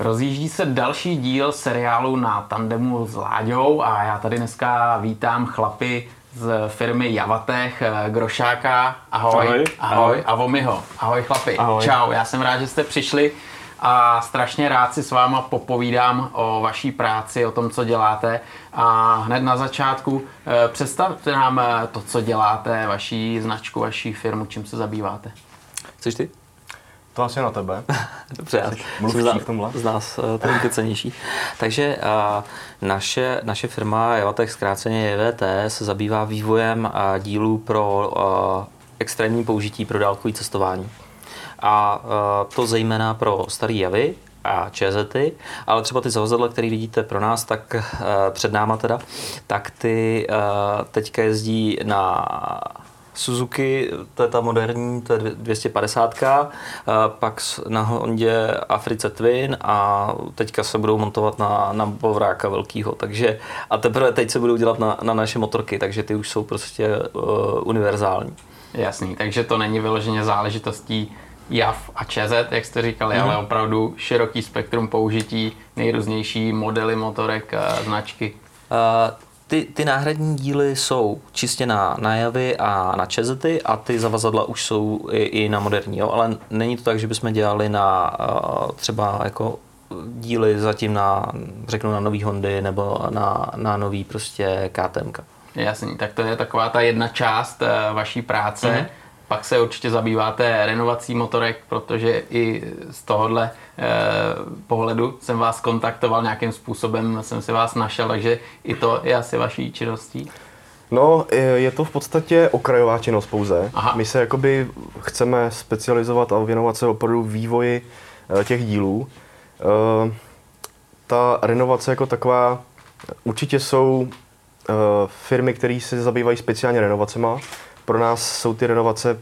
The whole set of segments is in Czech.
Rozjíždí se další díl seriálu na tandemu s Láďou a já tady dneska vítám chlapy z firmy Javatech, eh, Grošáka, ahoj, ahoj, ahoj, a Vomyho, ahoj chlapi, ahoj. čau, já jsem rád, že jste přišli a strašně rád si s váma popovídám o vaší práci, o tom, co děláte. A hned na začátku eh, představte nám eh, to, co děláte, vaší značku, vaší firmu, čím se zabýváte. Chceš ty? To asi na tebe. Dobře, já tomhle. z nás eh, to je cenější. Takže uh, naše, naše firma Javatech, zkráceně JVT, se zabývá vývojem uh, dílů pro uh, extrémní použití pro dálkové cestování. A to zejména pro staré javy, a ČZty, ale třeba ty zavazadla, které vidíte pro nás, tak před náma teda, tak ty teďka jezdí na Suzuki, to je ta moderní, to je 250, pak na Hondě Africe Twin a teďka se budou montovat na, na Bovráka velkýho, takže a teprve teď se budou dělat na, na naše motorky, takže ty už jsou prostě uh, univerzální. Jasný, takže to není vyloženě záležitostí JAV a ČZ, jak jste říkali, mm. ale opravdu široký spektrum použití, nejrůznější modely motorek, značky. Uh, ty, ty náhradní díly jsou čistě na najavy a na čezety a ty zavazadla už jsou i, i na moderní, jo? ale není to tak, že bychom dělali na uh, třeba jako díly zatím na, řeknu, na nový Hondy nebo na, na nový prostě KTM. Jasný, tak to je taková ta jedna část uh, vaší práce. Mm-hmm pak se určitě zabýváte renovací motorek, protože i z tohohle eh, pohledu jsem vás kontaktoval nějakým způsobem, jsem si vás našel, takže i to je asi vaší činností. No, je to v podstatě okrajová činnost pouze. Aha. My se jakoby chceme specializovat a věnovat se opravdu vývoji eh, těch dílů. Eh, ta renovace jako taková, určitě jsou firmy, které se zabývají speciálně renovacema, pro nás jsou ty renovace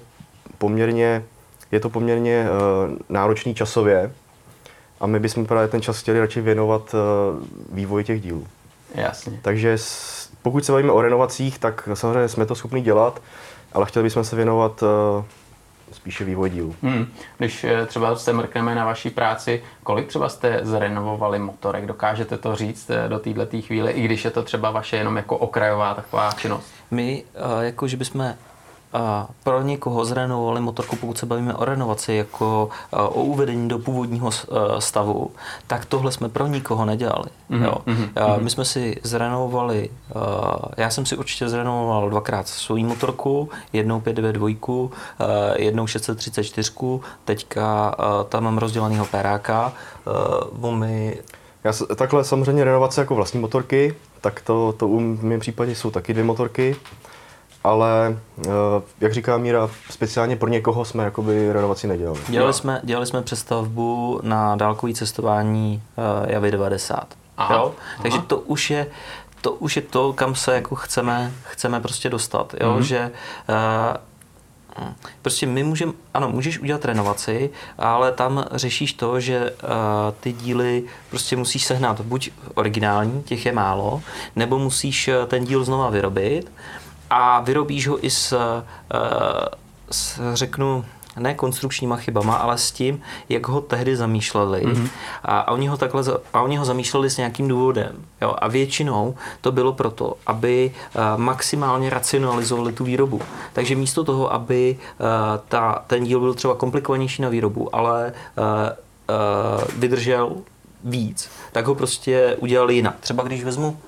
poměrně, je to poměrně uh, náročný časově a my bychom právě ten čas chtěli radši věnovat uh, vývoji těch dílů. Jasně. Takže s, pokud se bavíme o renovacích, tak samozřejmě jsme to schopni dělat, ale chtěli bychom se věnovat uh, spíše vývoj dílů. Hmm. Když třeba se mrkneme na vaší práci, kolik třeba jste zrenovovali motorek? Dokážete to říct do této chvíle, i když je to třeba vaše jenom jako okrajová taková činnost? My, jako že bychom pro někoho zrenovovali motorku, pokud se bavíme o renovaci, jako o uvedení do původního stavu, tak tohle jsme pro nikoho nedělali. Mm-hmm. Jo. Mm-hmm. My jsme si zrenovovali, já jsem si určitě zrenovoval dvakrát svou motorku, jednou 592, jednou 634, teďka tam mám rozdělanýho peráka, my já takhle samozřejmě renovace jako vlastní motorky, tak to, to u mém případě jsou taky dvě motorky ale eh, jak říká Míra, speciálně pro někoho jsme jakoby renovaci nedělali. Dělali jsme, dělali jsme přestavbu na dálkové cestování uh, Javy 90. Aha, jo? Aha. Takže to už je to už je to, kam se jako chceme, chceme prostě dostat, jo? Mm-hmm. že uh, Prostě my můžeme, ano, můžeš udělat renovaci, ale tam řešíš to, že uh, ty díly prostě musíš sehnat buď originální, těch je málo, nebo musíš ten díl znova vyrobit a vyrobíš ho i s, eh, s řeknu, ne konstrukčníma chybama, ale s tím, jak ho tehdy zamýšleli. Mm-hmm. A, a, oni ho takhle, a oni ho zamýšleli s nějakým důvodem. Jo? A většinou to bylo proto, aby uh, maximálně racionalizovali tu výrobu. Takže místo toho, aby uh, ta, ten díl byl třeba komplikovanější na výrobu, ale uh, uh, vydržel víc, tak ho prostě udělali jinak. Třeba když vezmu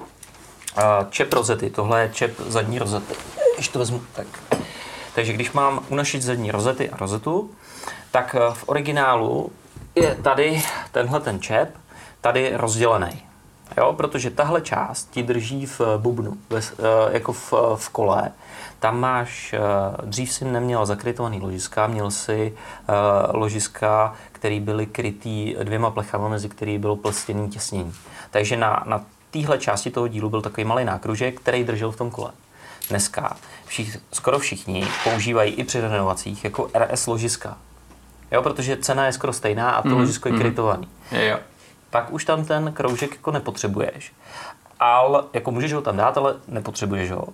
čep rozety. Tohle je čep zadní rozety. Když to vezmu, tak. Takže když mám unašit zadní rozety a rozetu, tak eh, v originálu je tady tenhle ten čep, tady rozdělený. Jo, protože tahle část ti drží v bubnu, ve, eh, jako v, v kole. Tam máš, eh, dřív si neměl zakrytovaný ložiska, měl si ložiska, které byly krytý dvěma plechama, mezi který bylo plstěný těsnění. Takže na, na téhle části toho dílu byl takový malý nákružek, který držel v tom kole. Dneska všich, skoro všichni používají i při renovacích jako RS ložiska. Jo, protože cena je skoro stejná a to mm, ložisko je mm. krytovaný. Jo. Pak už tam ten kroužek jako nepotřebuješ. Ale jako můžeš ho tam dát, ale nepotřebuješ ho.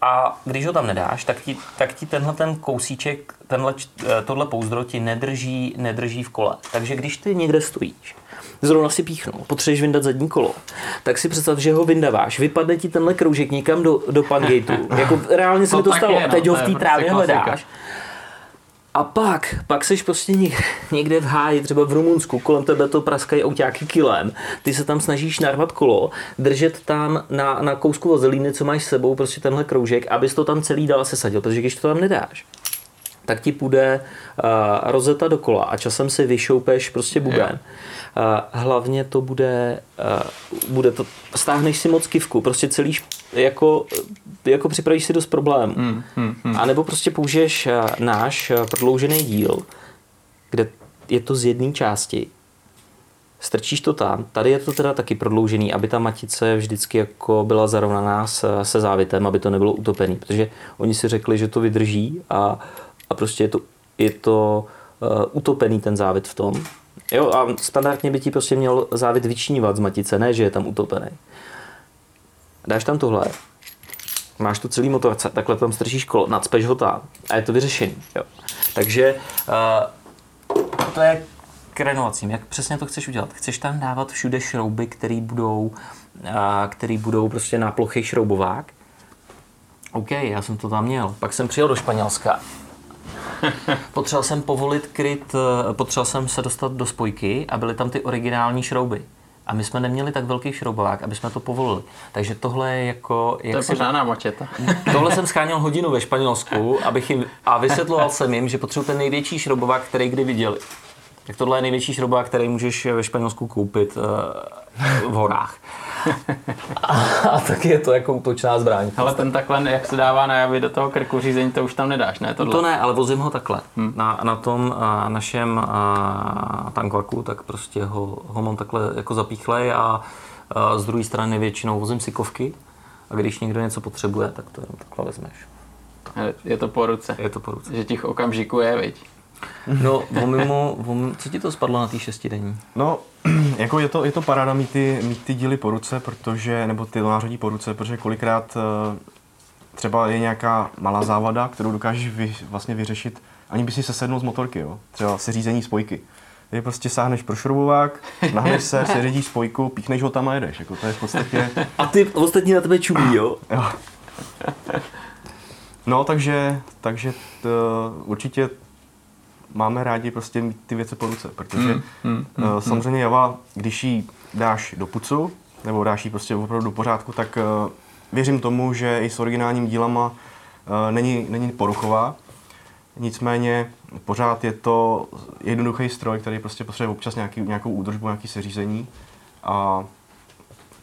A když ho tam nedáš, tak ti, tak ti tenhle ten kousíček, tenhle, eh, tohle pouzdro ti nedrží, nedrží v kole. Takže když ty někde stojíš, zrovna si píchnou, potřebuješ vyndat zadní kolo, tak si představ, že ho vyndáváš, vypadne ti tenhle kroužek někam do, do pangateu. jako reálně se mi to stalo, je, no, teď ho v té trávě prostě hledáš. A pak, pak seš prostě někde v háji, třeba v Rumunsku, kolem tebe to praskají autáky kilem, ty se tam snažíš narvat kolo, držet tam na, na kousku vazelíny, co máš s sebou, prostě tenhle kroužek, abys to tam celý dál sesadil, protože když to tam nedáš, tak ti půjde uh, rozeta do kola a časem si vyšoupeš prostě buben. Uh, hlavně to bude, uh, bude to, stáhneš si moc kivku, prostě celý jako, jako připravíš si dost problémů. Hmm, hmm, hmm. A nebo prostě použiješ uh, náš uh, prodloužený díl, kde je to z jedné části, strčíš to tam, tady je to teda taky prodloužený, aby ta matice vždycky jako byla zarovnaná se, se závitem, aby to nebylo utopený, protože oni si řekli, že to vydrží a a prostě je to, je to uh, utopený ten závit v tom. Jo, a standardně by ti prostě měl závit vyčnívat z matice, ne, že je tam utopený. Dáš tam tohle, máš tu celý motorce, takhle tam strčíš kolo, nadspeš ho tam a je to vyřešený. Jo. Takže uh, to je k renovacím. Jak přesně to chceš udělat? Chceš tam dávat všude šrouby, které budou, uh, který budou prostě na plochý šroubovák? OK, já jsem to tam měl. Pak jsem přijel do Španělska potřeboval jsem povolit kryt, eh, potřeboval jsem se dostat do spojky a byly tam ty originální šrouby. A my jsme neměli tak velký šroubovák, aby jsme to povolili. Takže tohle je jako... Jak to je pořádná mačeta. tohle jsem scháněl hodinu ve Španělsku abych jim, a vysvětloval jsem jim, že potřebuji ten největší šroubovák, který kdy viděli. Tak tohle je největší šroubovák, který můžeš ve Španělsku koupit uh, v horách. A, a taky je to jako útočná zbraň. Ale ten takhle, jak se dává najavy do toho krku řízení, to už tam nedáš, ne? Tohle. To ne, ale vozím ho takhle. Hmm. Na, na tom a, našem a, tankvaku, tak prostě ho, ho mám takhle jako zapíchlej a, a z druhé strany většinou vozím sikovky a když někdo něco potřebuje, tak to jenom takhle vezmeš. Je to po ruce. Je to po ruce. Že těch okamžiků je, viď? No, mimo, co ti to spadlo na té šestidenní? No, jako je to, je to paráda mít ty, mít ty díly po ruce, protože, nebo ty nářadí po ruce, protože kolikrát eh, třeba je nějaká malá závada, kterou dokážeš vy, vlastně vyřešit, ani by si se sednul z motorky, jo? třeba se řízení spojky. Ty prostě sáhneš pro šroubovák, nahneš se, seřadíš spojku, píchneš ho tam a jedeš. Jako to je v podstatě... A ty ostatní na tebe čumí, jo? jo. No, takže, takže to, určitě máme rádi prostě mít ty věci po ruce, protože mm, mm, mm, uh, samozřejmě Java, když ji dáš do pucu, nebo dáš ji prostě opravdu do pořádku, tak uh, věřím tomu, že i s originálním dílama uh, není, není poruchová. Nicméně pořád je to jednoduchý stroj, který prostě potřebuje občas nějaký, nějakou údržbu, nějaký seřízení a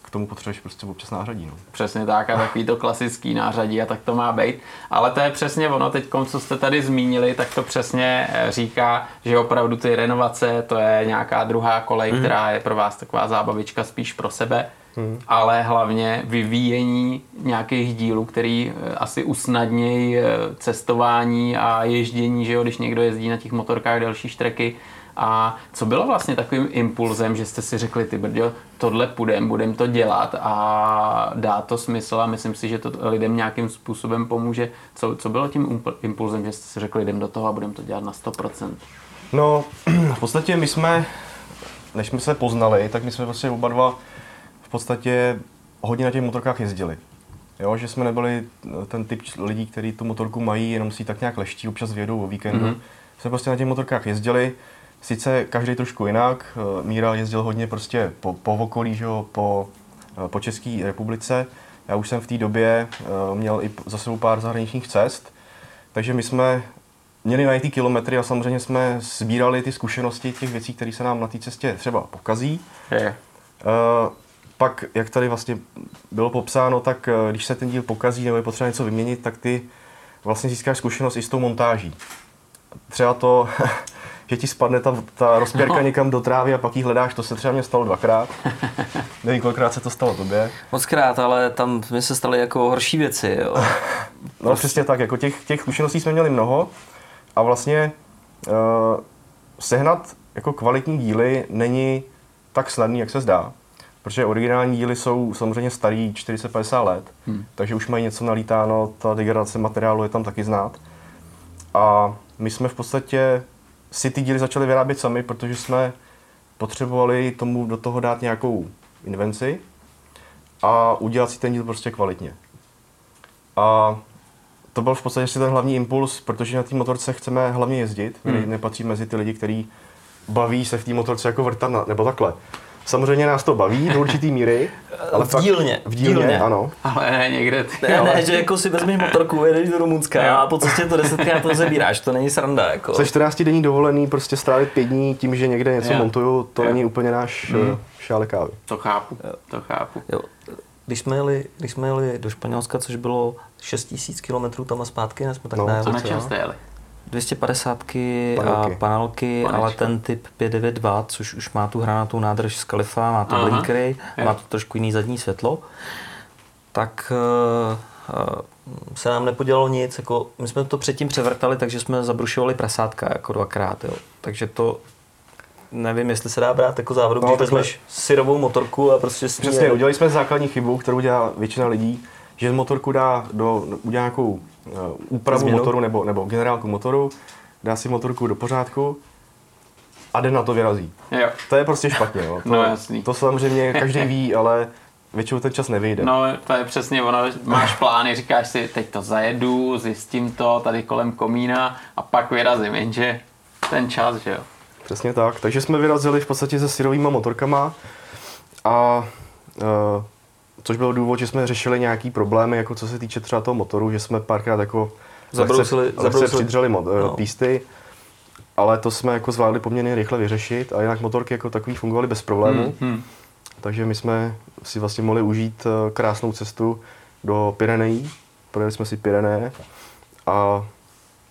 k tomu potřebuješ prostě občas nářadí. No. Přesně tak a takový to klasický nářadí a tak to má být. Ale to je přesně ono, teď co jste tady zmínili, tak to přesně eh, říká, že opravdu ty renovace, to je nějaká druhá kolej, mm. která je pro vás taková zábavička spíš pro sebe, mm. ale hlavně vyvíjení nějakých dílů, který eh, asi usnadnějí eh, cestování a ježdění, že jo, když někdo jezdí na těch motorkách delší štreky, a co bylo vlastně takovým impulzem, že jste si řekli, ty brďo, tohle půjdem, budem to dělat a dá to smysl a myslím si, že to lidem nějakým způsobem pomůže. Co, co bylo tím impulzem, že jste si řekli, jdem do toho a budeme to dělat na 100%? No, v podstatě my jsme, než jsme se poznali, tak my jsme vlastně oba dva v podstatě hodně na těch motorkách jezdili. Jo, že jsme nebyli ten typ lidí, kteří tu motorku mají, jenom si tak nějak leští, občas vědou o víkendu. Mm-hmm. Jsme prostě na těch motorkách jezdili, Sice každý trošku jinak, eh, Míra jezdil hodně prostě po, po okolí, že jo, po, eh, po České republice. Já už jsem v té době eh, měl i za sebou pár zahraničních cest, takže my jsme měli najít ty kilometry a samozřejmě jsme sbírali ty zkušenosti těch věcí, které se nám na té cestě třeba pokazí. Je. Uh, pak, jak tady vlastně bylo popsáno, tak když se ten díl pokazí nebo je potřeba něco vyměnit, tak ty vlastně získáš zkušenost i s tou montáží. Třeba to, že ti spadne ta, ta rozpěrka no. někam do trávy a pak ji hledáš, to se třeba mě stalo dvakrát. Nevím, kolikrát se to stalo tobě. Moc krát, ale tam mi se staly jako horší věci. Jo. no přesně tak, jako těch, těch zkušeností jsme měli mnoho a vlastně uh, sehnat jako kvalitní díly není tak snadný, jak se zdá. protože originální díly jsou samozřejmě starý 40-50 let, hmm. takže už mají něco nalítáno, ta degradace materiálu je tam taky znát. A my jsme v podstatě si ty díly začali vyrábět sami, protože jsme potřebovali tomu do toho dát nějakou invenci a udělat si ten díl prostě kvalitně. A to byl v podstatě asi ten hlavní impuls, protože na té motorce chceme hlavně jezdit. Hmm. nepatří mezi ty lidi, kteří baví se v té motorce jako vrtat, nebo takhle. Samozřejmě nás to baví do určitý míry. Ale v dílně. V dílně, dílně, ano. Ale ne někde. Ty, ne, ale... ne, že jako si vezmeš motorku, jedeš do Rumunska a po cestě to desetkrát to zabíráš, to není sranda. Jako. Se 14 denní dovolený prostě strávit pět dní tím, že někde něco jo. montuju, to jo. není úplně náš mm. šále kávy. To chápu, to chápu. Jo. Když jsme, jeli, když jsme jeli do Španělska, což bylo 6000 km tam a zpátky, jsme tak no, najeli. A na čem jste jeli? 250 panelky. a panelky, ale ten typ 592, což už má tu hranatou nádrž z Kalifa, má to Aha, blinkery, je. má to trošku jiný zadní světlo, tak uh, se nám nepodělalo nic. Jako, my jsme to předtím převrtali, takže jsme zabrušovali prasátka jako dvakrát. Jo. Takže to nevím, jestli se dá brát jako závodu, no, když vezmeš syrovou motorku a prostě Přesně, udělali jsme základní chybu, kterou dělá většina lidí, že z motorku dá do, udělá nějakou Eh, úpravu Změnu. motoru nebo, nebo generálku motoru, dá si motorku do pořádku a den na to vyrazí. Jo. To je prostě špatně. Jo. To, no jasný. To samozřejmě každý ví, ale většinou ten čas nevyjde. No, to je přesně ono, máš plány, říkáš si, teď to zajedu, zjistím to tady kolem komína a pak vyrazím, jenže ten čas, že jo. Přesně tak, takže jsme vyrazili v podstatě se syrovýma motorkama a uh, což byl důvod, že jsme řešili nějaký problémy, jako co se týče třeba toho motoru, že jsme párkrát jako zabrousili, lehce, lehce přidřeli mo- no. písty, ale to jsme jako zvládli poměrně rychle vyřešit a jinak motorky jako takový fungovaly bez problémů. Hmm, hmm. Takže my jsme si vlastně mohli užít eh, krásnou cestu do Pyrenejí. Projeli jsme si Pyreneje a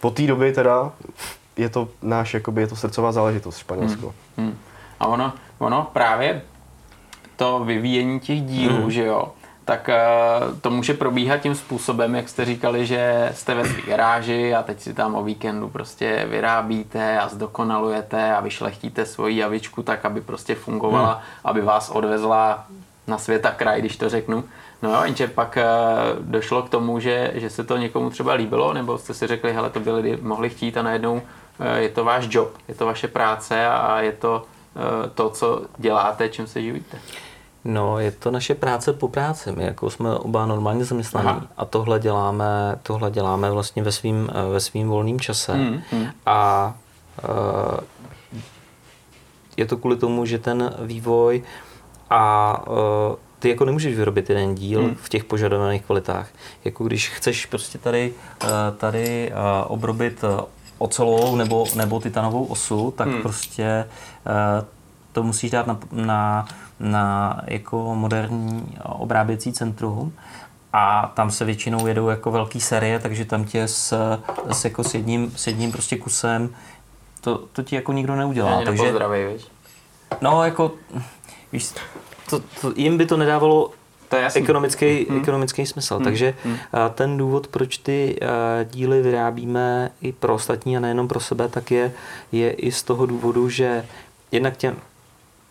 po té době teda je to náš, jakoby je to srdcová záležitost Španělsko. Hmm, hmm. A ono, ono právě to vyvíjení těch dílů, mm. že jo, tak uh, to může probíhat tím způsobem, jak jste říkali, že jste ve své garáži a teď si tam o víkendu prostě vyrábíte a zdokonalujete a vyšlechtíte svoji javičku tak, aby prostě fungovala, mm. aby vás odvezla na světa kraj, když to řeknu. No jo, jenže pak uh, došlo k tomu, že, že se to někomu třeba líbilo, nebo jste si řekli, hele, to by lidi mohli chtít a najednou uh, je to váš job, je to vaše práce a je to to, co děláte, čím se živíte. No, je to naše práce po práci. My jako jsme oba normálně zaměstnaní a tohle děláme, tohle děláme vlastně ve svým, ve svým volným čase. Hmm, hmm. A uh, je to kvůli tomu, že ten vývoj a uh, ty jako nemůžeš vyrobit jeden díl hmm. v těch požadovaných kvalitách. Jako když chceš prostě tady, tady obrobit ocelovou nebo, nebo titanovou osu, tak hmm. prostě to musíš dát na, na na jako moderní obráběcí centrum a tam se většinou jedou jako velký série, takže tam tě s, s, jako s, jedním, s jedním prostě kusem to, to ti jako nikdo neudělá. Ani takže, víš? No jako, víš, to, to, jim by to nedávalo to je ekonomický, hmm. ekonomický smysl. Hmm. Takže hmm. ten důvod, proč ty díly vyrábíme i pro ostatní a nejenom pro sebe, tak je, je i z toho důvodu, že jednak těm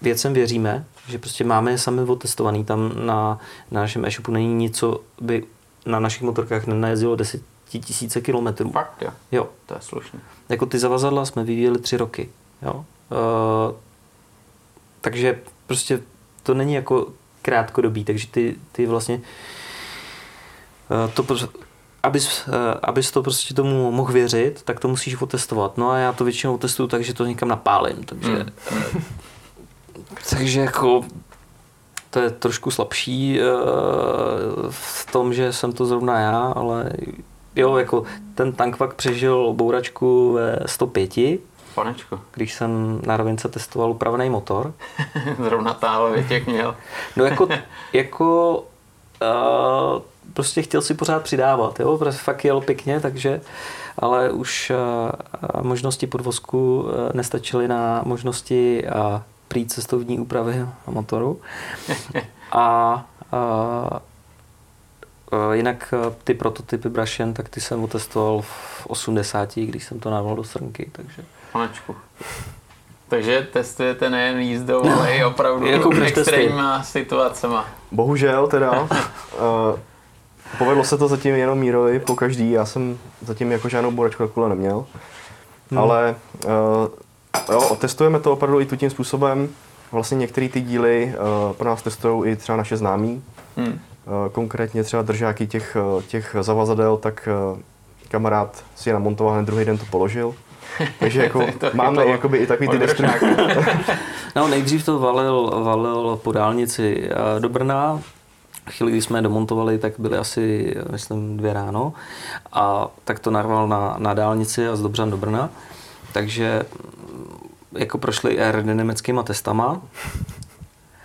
věcem věříme, že prostě máme je sami otestovaný. Tam na, na našem e-shopu není nic, co by na našich motorkách nenajezdilo 10 tisíce kilometrů. Fakt, jo. jo. To je slušné. Jako ty zavazadla jsme vyvíjeli tři roky. Jo. Uh, takže prostě to není jako krátkodobý, takže ty, ty vlastně uh, to abys, uh, abys to prostě tomu mohl věřit, tak to musíš otestovat. No a já to většinou testuju tak, že to někam napálím, takže mm. Takže jako to je trošku slabší uh, v tom, že jsem to zrovna já, ale jo, jako ten tankvak přežil bouračku ve 105. Panečko. Když jsem na rovince testoval upravený motor. zrovna táhle větěk měl. no jako, jako uh, prostě chtěl si pořád přidávat, jo, protože fakt jel pěkně, takže ale už uh, možnosti podvozku uh, nestačily na možnosti uh, prý cestovní úpravy a motoru. A, a, a jinak ty prototypy Brashen, tak ty jsem otestoval v 80, když jsem to nával do srnky, takže... Panečku. Takže testujete nejen jízdou, ale i opravdu jako extrémníma situacema. Bohužel teda. uh, povedlo se to zatím jenom Mírovi po každý. Já jsem zatím jako žádnou borečku na kule neměl. Hmm. Ale uh, jo, testujeme to opravdu i tu tím způsobem. Vlastně některé ty díly uh, pro nás testují i třeba naše známí. Hmm. Uh, konkrétně třeba držáky těch, těch zavazadel, tak uh, kamarád si je namontoval, hned druhý den to položil. Takže jako to máme jakoby i takový ty destrukty. no nejdřív to valil, valil po dálnici do Brna, chvíli, kdy jsme je domontovali, tak byly asi, myslím, dvě ráno. A tak to narval na, na dálnici a z Dobřan do Brna. Takže jako prošli aerodynamickýma testama.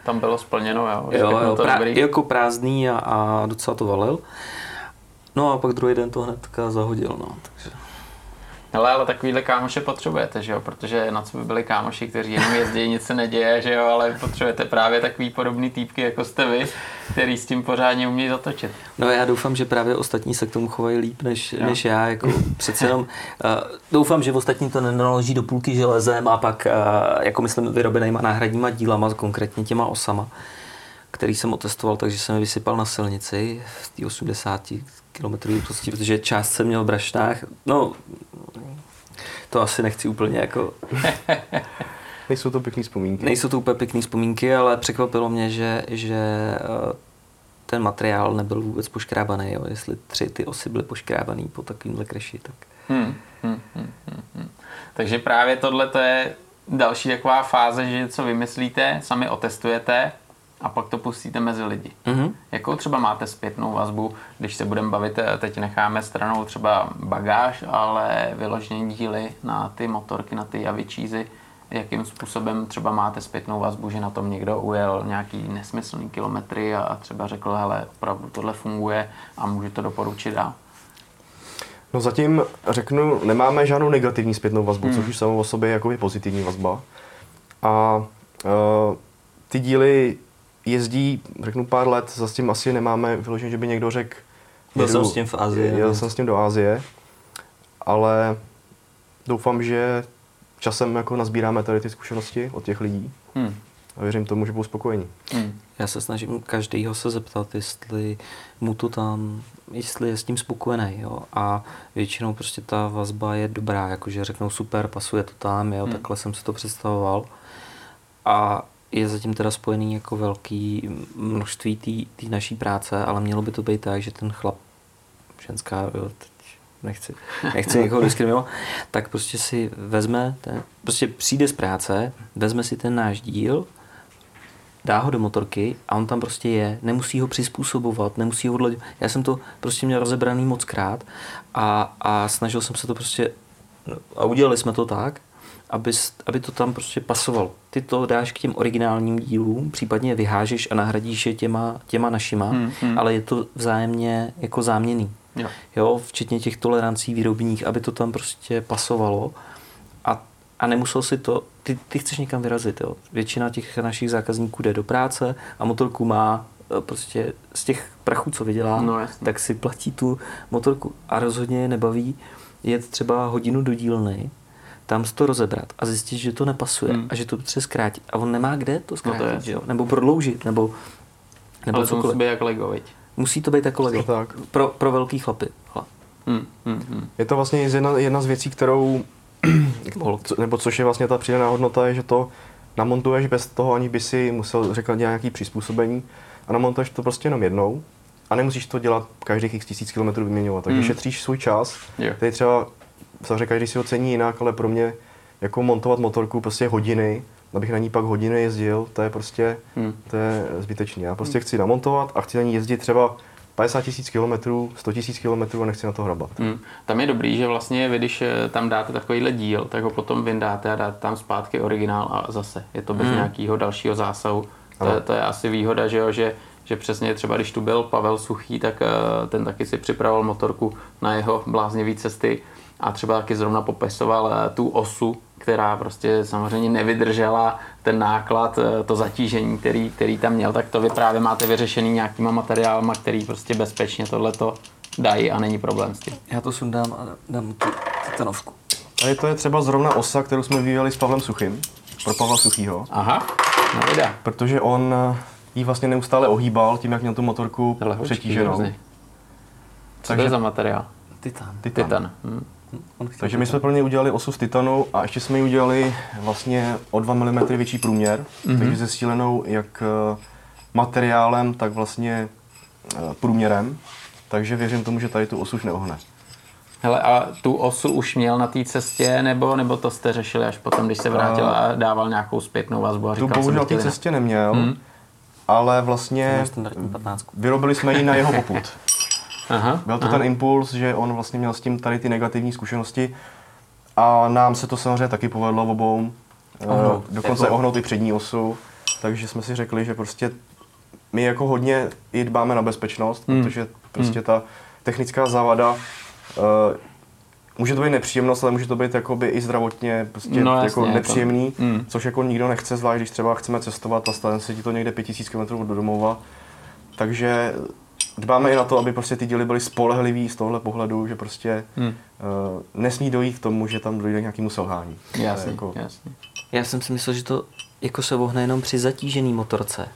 Tam bylo splněno, jo? Jo, jo prá, jako prázdný a, a docela to valil. No a pak druhý den to hnedka zahodil, no. Takže... Hele, ale takovýhle kámoše potřebujete, že jo? Protože na co by byli kámoši, kteří jenom jezdí, nic se neděje, že jo? Ale potřebujete právě takový podobný týpky, jako jste vy, který s tím pořádně umí zatočit. No já doufám, že právě ostatní se k tomu chovají líp než, než já. Jako přece jenom, uh, doufám, že ostatní to nenaloží do půlky železem a pak, uh, jako myslím, vyrobenýma náhradníma dílama, konkrétně těma osama který jsem otestoval, takže jsem je vysypal na silnici v té 80 km rychlosti, protože část jsem měl v Brašnách. No, to asi nechci úplně jako... Nejsou to pěkné vzpomínky. Nejsou to úplně pěkné vzpomínky, ale překvapilo mě, že, že eh, ten materiál nebyl vůbec poškrábaný. Jo. Jestli tři ty osy byly poškrábaný po takovýmhle kreši, tak... Hmm, hmm, hmm, hmm, hmm. Takže právě tohle to je další taková fáze, že něco vymyslíte, sami otestujete a pak to pustíte mezi lidi. Mm-hmm. Jakou třeba máte zpětnou vazbu, když se budeme bavit, eh, teď necháme stranou třeba bagáž, ale vyloženě díly na ty motorky, na ty javičízy, jakým způsobem třeba máte zpětnou vazbu, že na tom někdo ujel nějaký nesmyslný kilometry a třeba řekl, hele, opravdu tohle funguje a můžu to doporučit dál. No zatím řeknu, nemáme žádnou negativní zpětnou vazbu, hmm. což už samo o sobě je jako pozitivní vazba. A uh, ty díly jezdí, řeknu pár let, za s tím asi nemáme vyloženě, že by někdo řekl, Byl jsem s tím v Asii. Jel jsem s tím do Asie, ale doufám, že časem jako nazbíráme tady ty zkušenosti od těch lidí. Hmm. A věřím tomu, že budou spokojení. Hmm. Já se snažím každýho se zeptat, jestli mu to tam, jestli je s tím spokojený, jo. A většinou prostě ta vazba je dobrá, jakože řeknou super, pasuje to tam, jo, hmm. takhle jsem si to představoval. A je zatím teda spojený jako velký množství té naší práce, ale mělo by to být tak, že ten chlap, ženská, jo, teď nechci, nechci někoho diskriminovat, tak prostě si vezme, ten, prostě přijde z práce, vezme si ten náš díl, dá ho do motorky a on tam prostě je, nemusí ho přizpůsobovat, nemusí ho odladět. Já jsem to prostě měl rozebraný moc krát a, a snažil jsem se to prostě, a udělali jsme to tak, aby, aby to tam prostě pasovalo. Ty to dáš k těm originálním dílům, případně vyhážeš a nahradíš je těma, těma našima, hmm, hmm. ale je to vzájemně jako záměný. Jo. jo, včetně těch tolerancí výrobních, aby to tam prostě pasovalo a, a nemusel si to, ty, ty chceš někam vyrazit, jo. Většina těch našich zákazníků jde do práce a motorku má e, prostě z těch prachů, co vydělá, no, tak si platí tu motorku a rozhodně je nebaví jet třeba hodinu do dílny tam to rozebrat a zjistit, že to nepasuje hmm. a že to potřebuje zkrátit. A on nemá kde to zkrátit, no to že jo? nebo prodloužit, nebo, nebo Ale to musí být jako Lego, viď? Musí to být jako Lego. Tak. Pro, pro velký chlapy. Hmm, hmm, hmm. Je to vlastně jedna, jedna z věcí, kterou, nebo což je vlastně ta přidaná hodnota, je, že to namontuješ bez toho, ani by si musel řekl nějaký přizpůsobení a namontuješ to prostě jenom jednou a nemusíš to dělat každých x tisíc kilometrů vyměňovat, takže hmm. šetříš svůj čas, yeah. který třeba samozřejmě každý si ho cení jinak, ale pro mě jako montovat motorku prostě hodiny, abych na ní pak hodiny jezdil, to je prostě hmm. to je zbytečné. Já prostě hmm. chci namontovat a chci na ní jezdit třeba 50 tisíc kilometrů, 100 tisíc kilometrů a nechci na to hrabat. Hmm. Tam je dobrý, že vlastně vy, když eh, tam dáte takovýhle díl, tak ho potom vyndáte a dáte tam zpátky originál a zase je to bez hmm. nějakého dalšího zásahu. To, to je asi výhoda, že jo, že že přesně třeba když tu byl Pavel Suchý, tak eh, ten taky si připravoval motorku na jeho bláznivý cesty a třeba taky zrovna popisoval eh, tu osu, která prostě samozřejmě nevydržela ten náklad, eh, to zatížení, který, který tam měl, tak to vy právě máte vyřešený nějakýma materiálama, který prostě bezpečně tohleto dají a není problém s tím. Já to sundám a dám tu titanovku. A to je třeba zrovna osa, kterou jsme vyvíjeli s Pavlem Suchým. pro Pavla Suchýho. Aha, no jde. Protože on jí vlastně neustále ohýbal tím, jak měl tu motorku Hele, přetíženou. Co Takže, to je za materiál? Titan. Titan. Titan. Hmm. Takže my jsme pro něj udělali osu z titanu a ještě jsme ji udělali vlastně o 2 mm větší průměr, mm-hmm. takže zesílenou jak eh, materiálem, tak vlastně eh, průměrem. Takže věřím tomu, že tady tu osu už neohne. Hele, a tu osu už měl na té cestě, nebo, nebo to jste řešili až potom, když se vrátil a dával nějakou zpětnou vazbu a říkal, Tu bohužel na té cestě neměl, hmm. ale vlastně vyrobili jsme ji na jeho poput. Aha, Byl to aha. ten impuls, že on vlastně měl s tím tady ty negativní zkušenosti a nám se to samozřejmě taky povedlo obou. Eh, ohnout. Dokonce jako... ohnout i přední osu. Takže jsme si řekli, že prostě my jako hodně i dbáme na bezpečnost, hmm. protože prostě hmm. ta technická závada uh, může to být nepříjemnost, ale může to být jakoby i zdravotně prostě no, jasně, jako nepříjemný, jako, mm. což jako nikdo nechce, zvlášť když třeba chceme cestovat a stane se ti to někde 5000 km do domova. Takže dbáme i na to, aby prostě ty díly byly spolehlivý z tohle pohledu, že prostě hmm. uh, nesmí dojít k tomu, že tam dojde k nějakému selhání. Jasně, jako... jasně. Já jsem si myslel, že to jako se vohne jenom při zatížený motorce.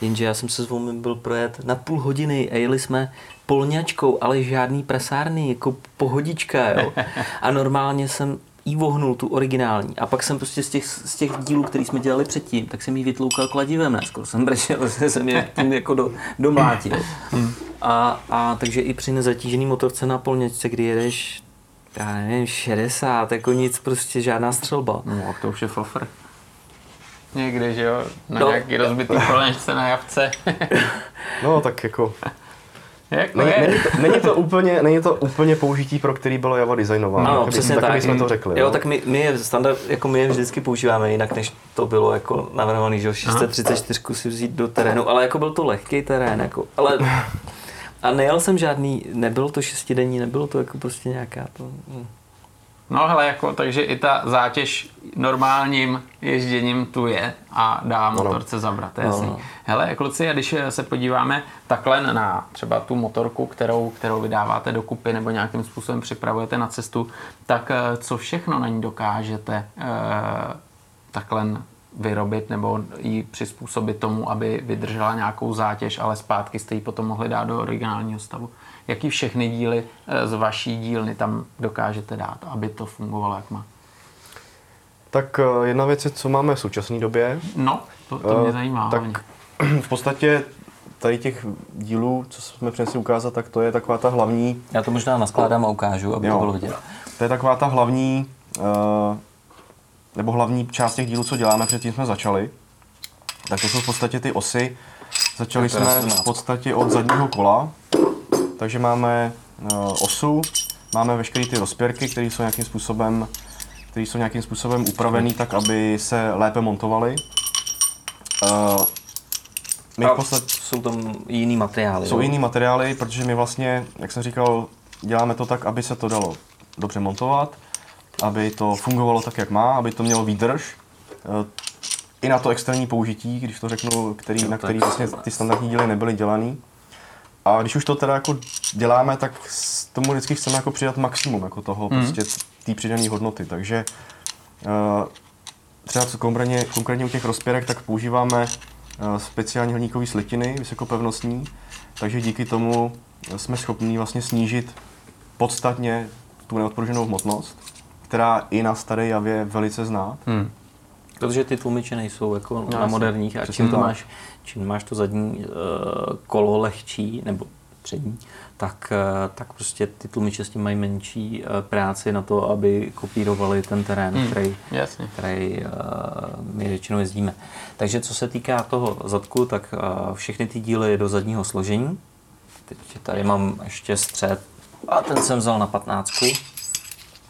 Jenže já jsem se s vámi byl projet na půl hodiny a jeli jsme polňačkou, ale žádný presárny, jako pohodička, jo. A normálně jsem jí vohnul, tu originální. A pak jsem prostě z těch, z těch dílů, který jsme dělali předtím, tak jsem jí vytloukal kladivem, ne? Skoro jsem brečel, že jsem je tím jako do, domlátil. A, a takže i při nezatížený motorce na polněčce, kdy jedeš, já nevím, 60, jako nic, prostě žádná střelba. No, to už je fofr. Někdy, že jo? Na no. nějaký rozbitý polněčce na javce. no, tak jako jako není, není, to, není, to úplně, není to úplně použití, pro který bylo Java designováno. Ano, přesně tak. tak. jsme to řekli. Jo, jo, tak my, my je standard, jako my je vždycky používáme jinak, než to bylo jako navrhovaný, že 634 si vzít do terénu, ale jako byl to lehký terén, jako, ale a nejel jsem žádný, nebylo to šestidenní, nebylo to jako prostě nějaká to... Hm. No hele, jako, takže i ta zátěž normálním ježděním tu je a dá motorce zabrat, je jasný. No. Hele, kluci, a když se podíváme takhle na třeba tu motorku, kterou, kterou vydáváte do kupy nebo nějakým způsobem připravujete na cestu, tak eh, co všechno na ní dokážete eh, takhle vyrobit nebo ji přizpůsobit tomu, aby vydržela nějakou zátěž, ale zpátky jste ji potom mohli dát do originálního stavu jaký všechny díly eh, z vaší dílny tam dokážete dát, aby to fungovalo jak má? Tak eh, jedna věc je, co máme v současné době. No, to, to mě eh, zajímá. Tak v podstatě tady těch dílů, co jsme přinesli ukázat, tak to je taková ta hlavní... Já to možná naskládám a ukážu, aby jo, to bylo vidět. To je taková ta hlavní, nebo hlavní část těch dílů, co děláme, předtím jsme začali. Tak to jsou v podstatě ty osy. Začali jsme v podstatě od zadního kola, takže máme uh, osu, máme veškeré ty rozpěrky, které jsou nějakým způsobem které jsou nějakým způsobem upravené tak, aby se lépe montovaly. Uh, my v podstatě, jsou tam jiný materiály. Jsou jo? jiný materiály, protože my vlastně, jak jsem říkal, děláme to tak, aby se to dalo dobře montovat, aby to fungovalo tak, jak má, aby to mělo výdrž. Uh, I na to externí použití, když to řeknu, který, na který vlastně ty standardní díly nebyly dělané. A když už to teda jako děláme, tak tomu vždycky chceme jako přidat maximum jako toho, mm. prostě té přidané hodnoty. Takže uh, třeba co konkrétně, konkrétně u těch rozpěrek, tak používáme uh, speciální hliníkové slitiny, vysokopevnostní, takže díky tomu jsme schopni vlastně snížit podstatně tu neodpruženou hmotnost, která i na staré javě je velice znát. Hmm. Protože ty tlumiče nejsou jako no, na moderních a čím máš, čím máš to zadní uh, kolo lehčí, nebo přední, tak, uh, tak prostě ty tlumiče s tím mají menší uh, práci na to, aby kopírovali ten terén, hmm, který, jasně. který uh, my většinou jezdíme. Takže co se týká toho zadku, tak uh, všechny ty díly do zadního složení. Teď tady mám ještě střed a ten jsem vzal na 15.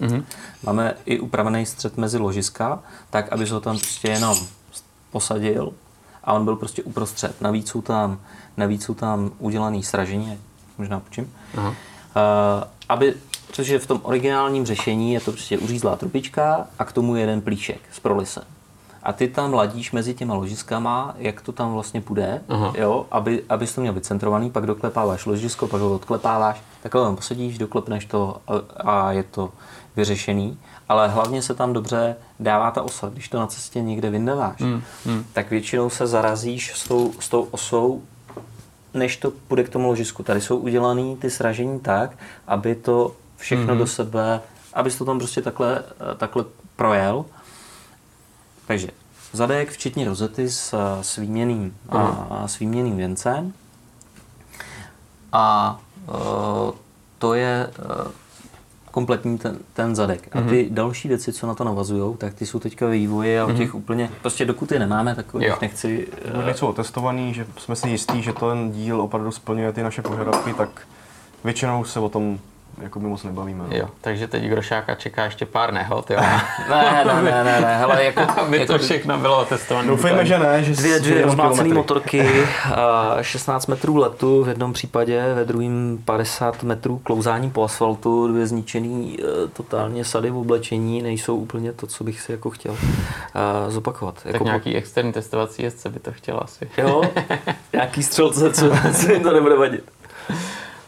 Mm-hmm. Máme i upravený střed mezi ložiska, tak aby se ho tam prostě jenom posadil a on byl prostě uprostřed. Navíc jsou tam, navíc jsou tam udělaný sražení, možná počím. Uh, aby, protože v tom originálním řešení je to prostě uřízlá trupička a k tomu jeden plíšek s prolisem. A ty tam ladíš mezi těma ložiskama, jak to tam vlastně půjde, jo, aby, abys to měl vycentrovaný, pak doklepáváš ložisko, pak ho odklepáváš, takhle tam posadíš, doklepneš to a, a je to vyřešený, ale hlavně se tam dobře dává ta osa. Když to na cestě někde vyndáváš, mm, mm. tak většinou se zarazíš s tou, s tou osou, než to půjde k tomu ložisku. Tady jsou udělané ty sražení tak, aby to všechno mm. do sebe, aby to tam prostě takhle, takhle projel. Takže zadek, včetně rozety s, s výměným, a, a s výměným věncem. A uh, to je uh, kompletní ten, ten zadek. A ty mm-hmm. další věci, co na to navazují, tak ty jsou teďka ve vývoji a o těch mm-hmm. úplně, prostě dokud je nemáme, tak o nich nechci... Uh... Nejsou otestovaný, že jsme si jistí, že ten díl opravdu splňuje ty naše požadavky, tak většinou se o tom jako my moc nebavíme. No. Jo, takže teď Grošáka čeká ještě pár nehod, jo? ne, ne, ne, ne, ne, hele, jako, aby jako, to všechno bylo testované. Doufejme, že ne, že dvě, dvě rozmlácené motorky, 16 metrů letu v jednom případě, ve druhém 50 metrů klouzání po asfaltu, dvě zničený uh, totálně sady v oblečení, nejsou úplně to, co bych si jako chtěl uh, zopakovat. Tak jako nějaký po... externí testovací jezdce by to chtěl asi. Jo, nějaký střelce, co, co jim to nebude vadit.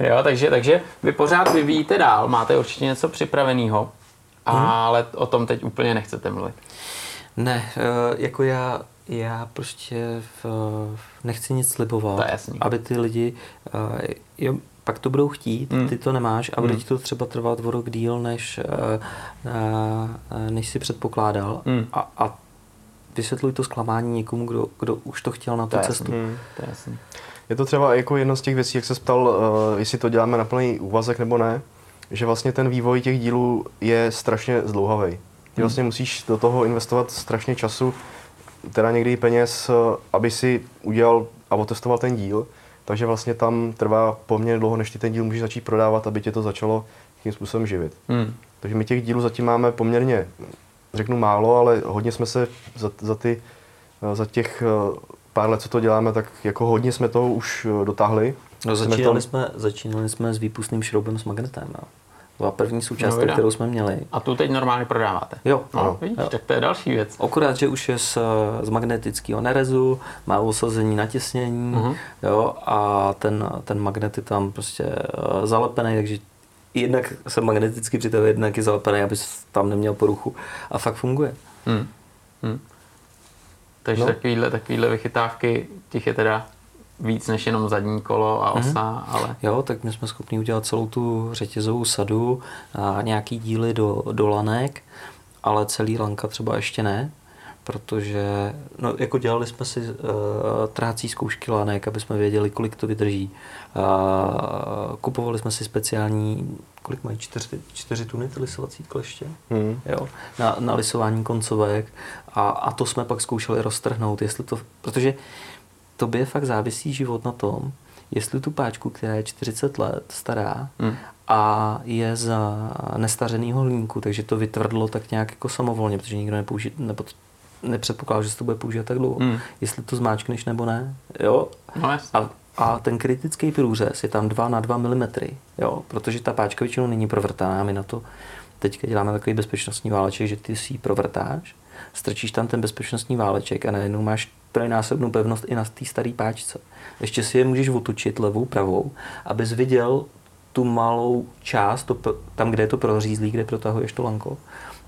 Jo, takže, takže vy pořád vyvíjíte dál, máte určitě něco připraveného, hmm. ale o tom teď úplně nechcete mluvit. Ne, eh, jako já, já prostě v, nechci nic slibovat, to je jasný. aby ty lidi, eh, jo, pak to budou chtít, hmm. ty to nemáš a bude hmm. ti to třeba trvat o rok díl, než, eh, než si předpokládal hmm. a, a vysvětluj to zklamání někomu, kdo, kdo už to chtěl na tu to cestu. Jasný. Hmm. To je jasný. Je to třeba jako jedna z těch věcí, jak se ptal, uh, jestli to děláme na plný úvazek nebo ne, že vlastně ten vývoj těch dílů je strašně zdlouhavý. Ty hmm. vlastně musíš do toho investovat strašně času, teda někdy i peněz, eh, aby si udělal a otestoval ten díl. Takže vlastně tam trvá poměrně dlouho, než ty ten díl můžeš začít prodávat, aby tě to začalo tím způsobem živit. Hmm. Takže my těch dílů zatím máme poměrně, řeknu málo, ale hodně jsme se za, za, ty, eh, za těch pár let, co to děláme, tak jako hodně jsme toho už eh, dotáhli. No, začínali, jsme, jsme, začínali jsme s výpustným šroubem s magnetem. No. Byla první součást, no, kterou jsme měli. A tu teď normálně prodáváte? Jo. No, ano. Vidíš, jo. tak to je další věc. Akorát, že už je z, z magnetického nerezu, má usazení natěsnění uh-huh. jo, a ten, ten magnet je tam prostě uh, zalepený, takže jednak se magneticky přitahuje, jednak je zalepený, aby tam neměl poruchu a fakt funguje. Hmm. Hmm. Takže no. takovýhle, takovýhle vychytávky, těch je teda víc než jenom zadní kolo a mhm. osa, mm-hmm. ale... Jo, tak my jsme schopni udělat celou tu řetězovou sadu a nějaký díly do, do lanek, ale celý lanka třeba ještě ne, protože no, jako dělali jsme si uh, trácí zkoušky lanek, aby jsme věděli, kolik to vydrží. Uh, kupovali jsme si speciální, kolik mají, čtyři, čtyři tuny ty lisovací kleště mm. jo, na, na lisování koncovek a, a to jsme pak zkoušeli roztrhnout, jestli to, protože to by fakt závisí život na tom, jestli tu páčku, která je 40 let stará mm. a je za nestařenýho hlínku, takže to vytvrdlo tak nějak jako samovolně, protože nikdo nepoužít, nebo nepředpokládal, že se to bude používat tak dlouho. Mm. Jestli to zmáčkneš nebo ne, jo. No, a, a ten kritický průřez je tam 2 na 2 mm, jo, protože ta páčka většinou není provrtaná, my na to teďka děláme takový bezpečnostní váleček, že ty si ji provrtáš, strčíš tam ten bezpečnostní váleček a najednou máš trojnásobnou pevnost i na té staré páčce. Ještě si je můžeš otočit levou, pravou, abys viděl tu malou část, to, tam, kde je to prořízlý, kde protahuješ to lanko,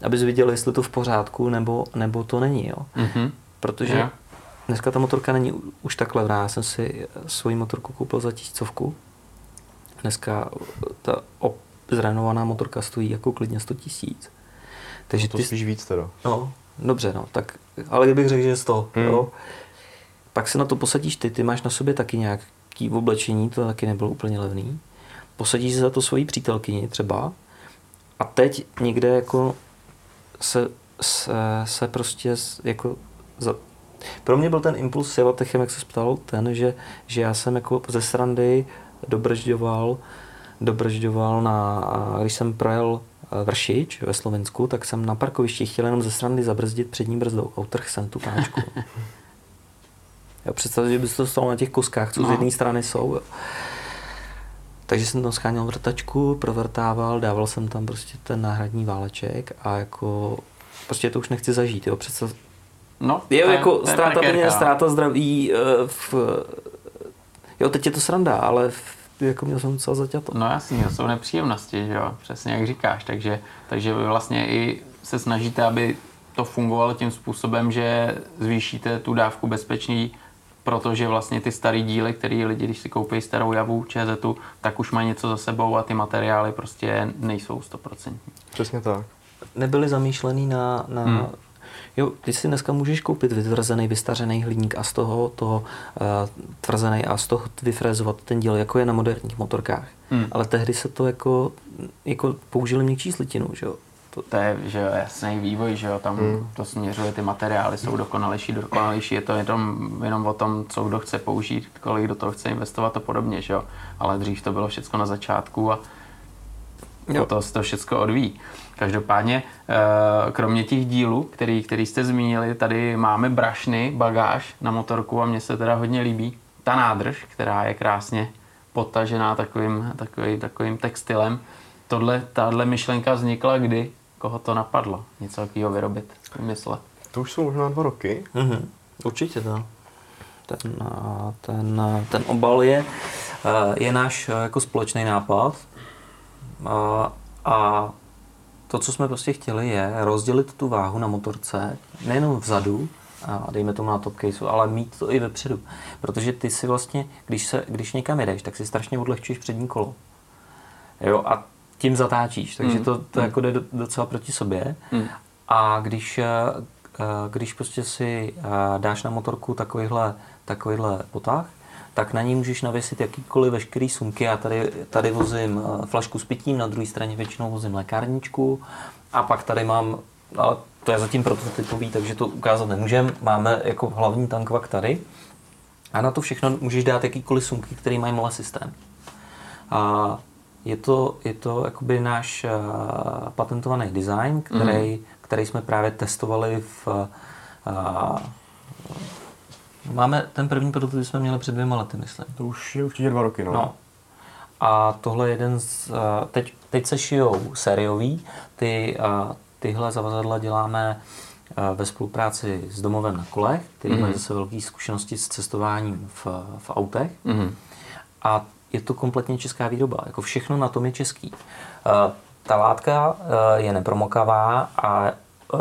abys viděl, jestli to v pořádku nebo, nebo to není. Jo? Mm-hmm. Protože yeah. dneska ta motorka není už tak levná. Já jsem si svoji motorku koupil za tisícovku. Dneska ta zrenovaná motorka stojí jako klidně 100 tisíc. Takže no to ty... spíš víc teda. No, dobře, no, tak, ale kdybych řekl, že je 100, hmm. jo. Pak se na to posadíš ty, ty máš na sobě taky nějaký oblečení, to taky nebylo úplně levný. Posadíš se za to svoji přítelkyni třeba a teď někde jako se, se, se prostě jako za, pro mě byl ten impuls s Javatechem, jak se ptal, ten, že, že já jsem jako ze srandy dobržďoval, dobržďoval na, když jsem projel eh, Vršič ve Slovensku, tak jsem na parkovišti chtěl jenom ze srandy zabrzdit přední brzdou a utrh jsem tu páčku. Já představte, že by se to stalo na těch kuskách, co no. z jedné strany jsou. Jo. Takže jsem tam scháněl vrtačku, provrtával, dával jsem tam prostě ten náhradní váleček a jako prostě to už nechci zažít, jo, přece No, je to jako ztráta peněz, ztráta zdraví, eh, v, jo, teď je to sranda, ale v jako měl jsem docela zaťato. No jasně, to jsou nepříjemnosti, že jo, přesně jak říkáš, takže, takže vy vlastně i se snažíte, aby to fungovalo tím způsobem, že zvýšíte tu dávku bezpečný, protože vlastně ty staré díly, které lidi, když si koupí starou javu ČZ, tak už mají něco za sebou a ty materiály prostě nejsou 100%. Přesně tak. Nebyly zamýšlený na, na hmm. Jo, ty si dneska můžeš koupit vytvrzený, vystařený hliník a z toho, toho uh, tvrzený a z toho vyfrezovat ten díl, jako je na moderních motorkách. Hmm. Ale tehdy se to jako, jako použili měkčí slitinu, že jo. To, to je že jo, jasný vývoj, že jo, tam hmm. to směřuje, ty materiály jsou dokonalejší, dokonalejší, je to jenom, jenom o tom, co kdo chce použít, kolik do toho chce investovat a podobně, že jo. Ale dřív to bylo všechno na začátku a jo. to se to všechno odvíjí. Každopádně, eh, kromě těch dílů, který, který jste zmínili, tady máme brašny, bagáž na motorku a mně se teda hodně líbí ta nádrž, která je krásně potažená takovým, takovým, takovým textilem. Tohle, tahle myšlenka vznikla kdy? Koho to napadlo? Něco takového vyrobit, vymyslet? To už jsou možná dva roky. Mm-hmm. Určitě to. Ten, ten, ten obal je, eh, je náš eh, jako společný nápad a, a to, co jsme prostě chtěli, je rozdělit tu váhu na motorce nejenom vzadu, a dejme tomu na top caseu, ale mít to i vepředu. Protože ty si vlastně, když, se, když někam jedeš, tak si strašně odlehčuješ přední kolo. Jo, a tím zatáčíš, takže mm. to, to mm. jako jde docela proti sobě. Mm. A když, eh, eh, když prostě si eh, dáš na motorku takovýhle, takovýhle potah, tak na ní můžeš navěsit jakýkoliv veškerý sumky. Já tady, tady vozím flašku s pitím, na druhé straně většinou vozím lékárničku a pak tady mám, ale to je zatím prototypový, takže to ukázat nemůžem. Máme jako hlavní tankvak tady a na to všechno můžeš dát jakýkoliv sumky, který mají malý systém. A je to, je to jakoby náš uh, patentovaný design, který, mm. který jsme právě testovali v uh, Máme ten první prototyp jsme měli před dvěma lety, myslím. To už je určitě dva roky, no. no. A tohle je jeden z... Teď, teď se šijou sériový. Ty, tyhle zavazadla děláme ve spolupráci s domovem na kolech, který mm-hmm. mají zase velké zkušenosti s cestováním v, v autech. Mm-hmm. A je to kompletně česká výroba. Jako všechno na tom je český. Ta látka je nepromokavá a Eh,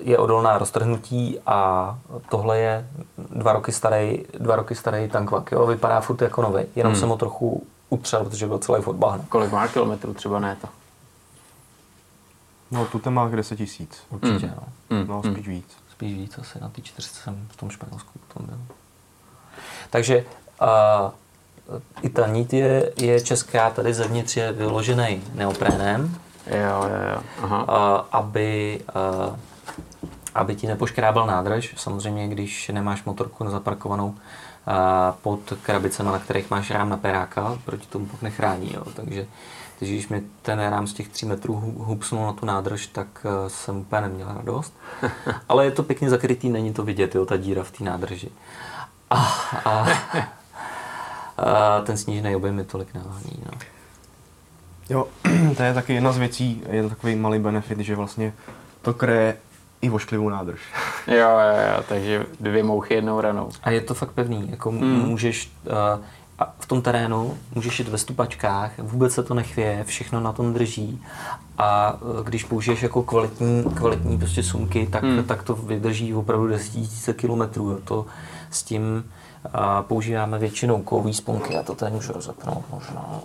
je odolná roztrhnutí a tohle je dva roky starý, dva roky starý tankvak. Jo? Vypadá furt jako nový, jenom hmm. jsem ho trochu utřel, protože byl celý od bahna. Kolik má kilometrů třeba ne to? No, tu má 10 tisíc. Určitě, hmm. no. Hmm. No, spíš hmm. víc. Spíš víc asi, na té 400 jsem v tom Španělsku tom byl. Takže uh, i ta nit je, je česká, tady zevnitř je vyložený neoprénem, Jo, jo, jo. Aha. Uh, aby, uh, aby ti nepoškrábal nádrž. Samozřejmě, když nemáš motorku zaparkovanou uh, pod krabicema, na kterých máš rám na peráka, proti tomu pak nechrání. Jo. Takže, takže když mi ten rám z těch 3 metrů hupsnul na tu nádrž, tak uh, jsem úplně neměl radost. Ale je to pěkně zakrytý, není to vidět, jo, ta díra v té nádrži. A, a, a ten snížený objem je tolik nevání. No. Jo, to je taky jedna z věcí, je to takový malý benefit, že vlastně to kreje i vošklivou nádrž. Jo, jo, jo, takže dvě mouchy jednou ranou. A je to fakt pevný, jako mm. můžeš uh, v tom terénu můžeš jít ve stupačkách, vůbec se to nechvěje, všechno na tom drží a uh, když použiješ jako kvalitní, kvalitní prostě sumky, tak, mm. tak to vydrží opravdu desítitisíce kilometrů. To s tím uh, používáme většinou kový sponky, já to tady můžu rozepnout možná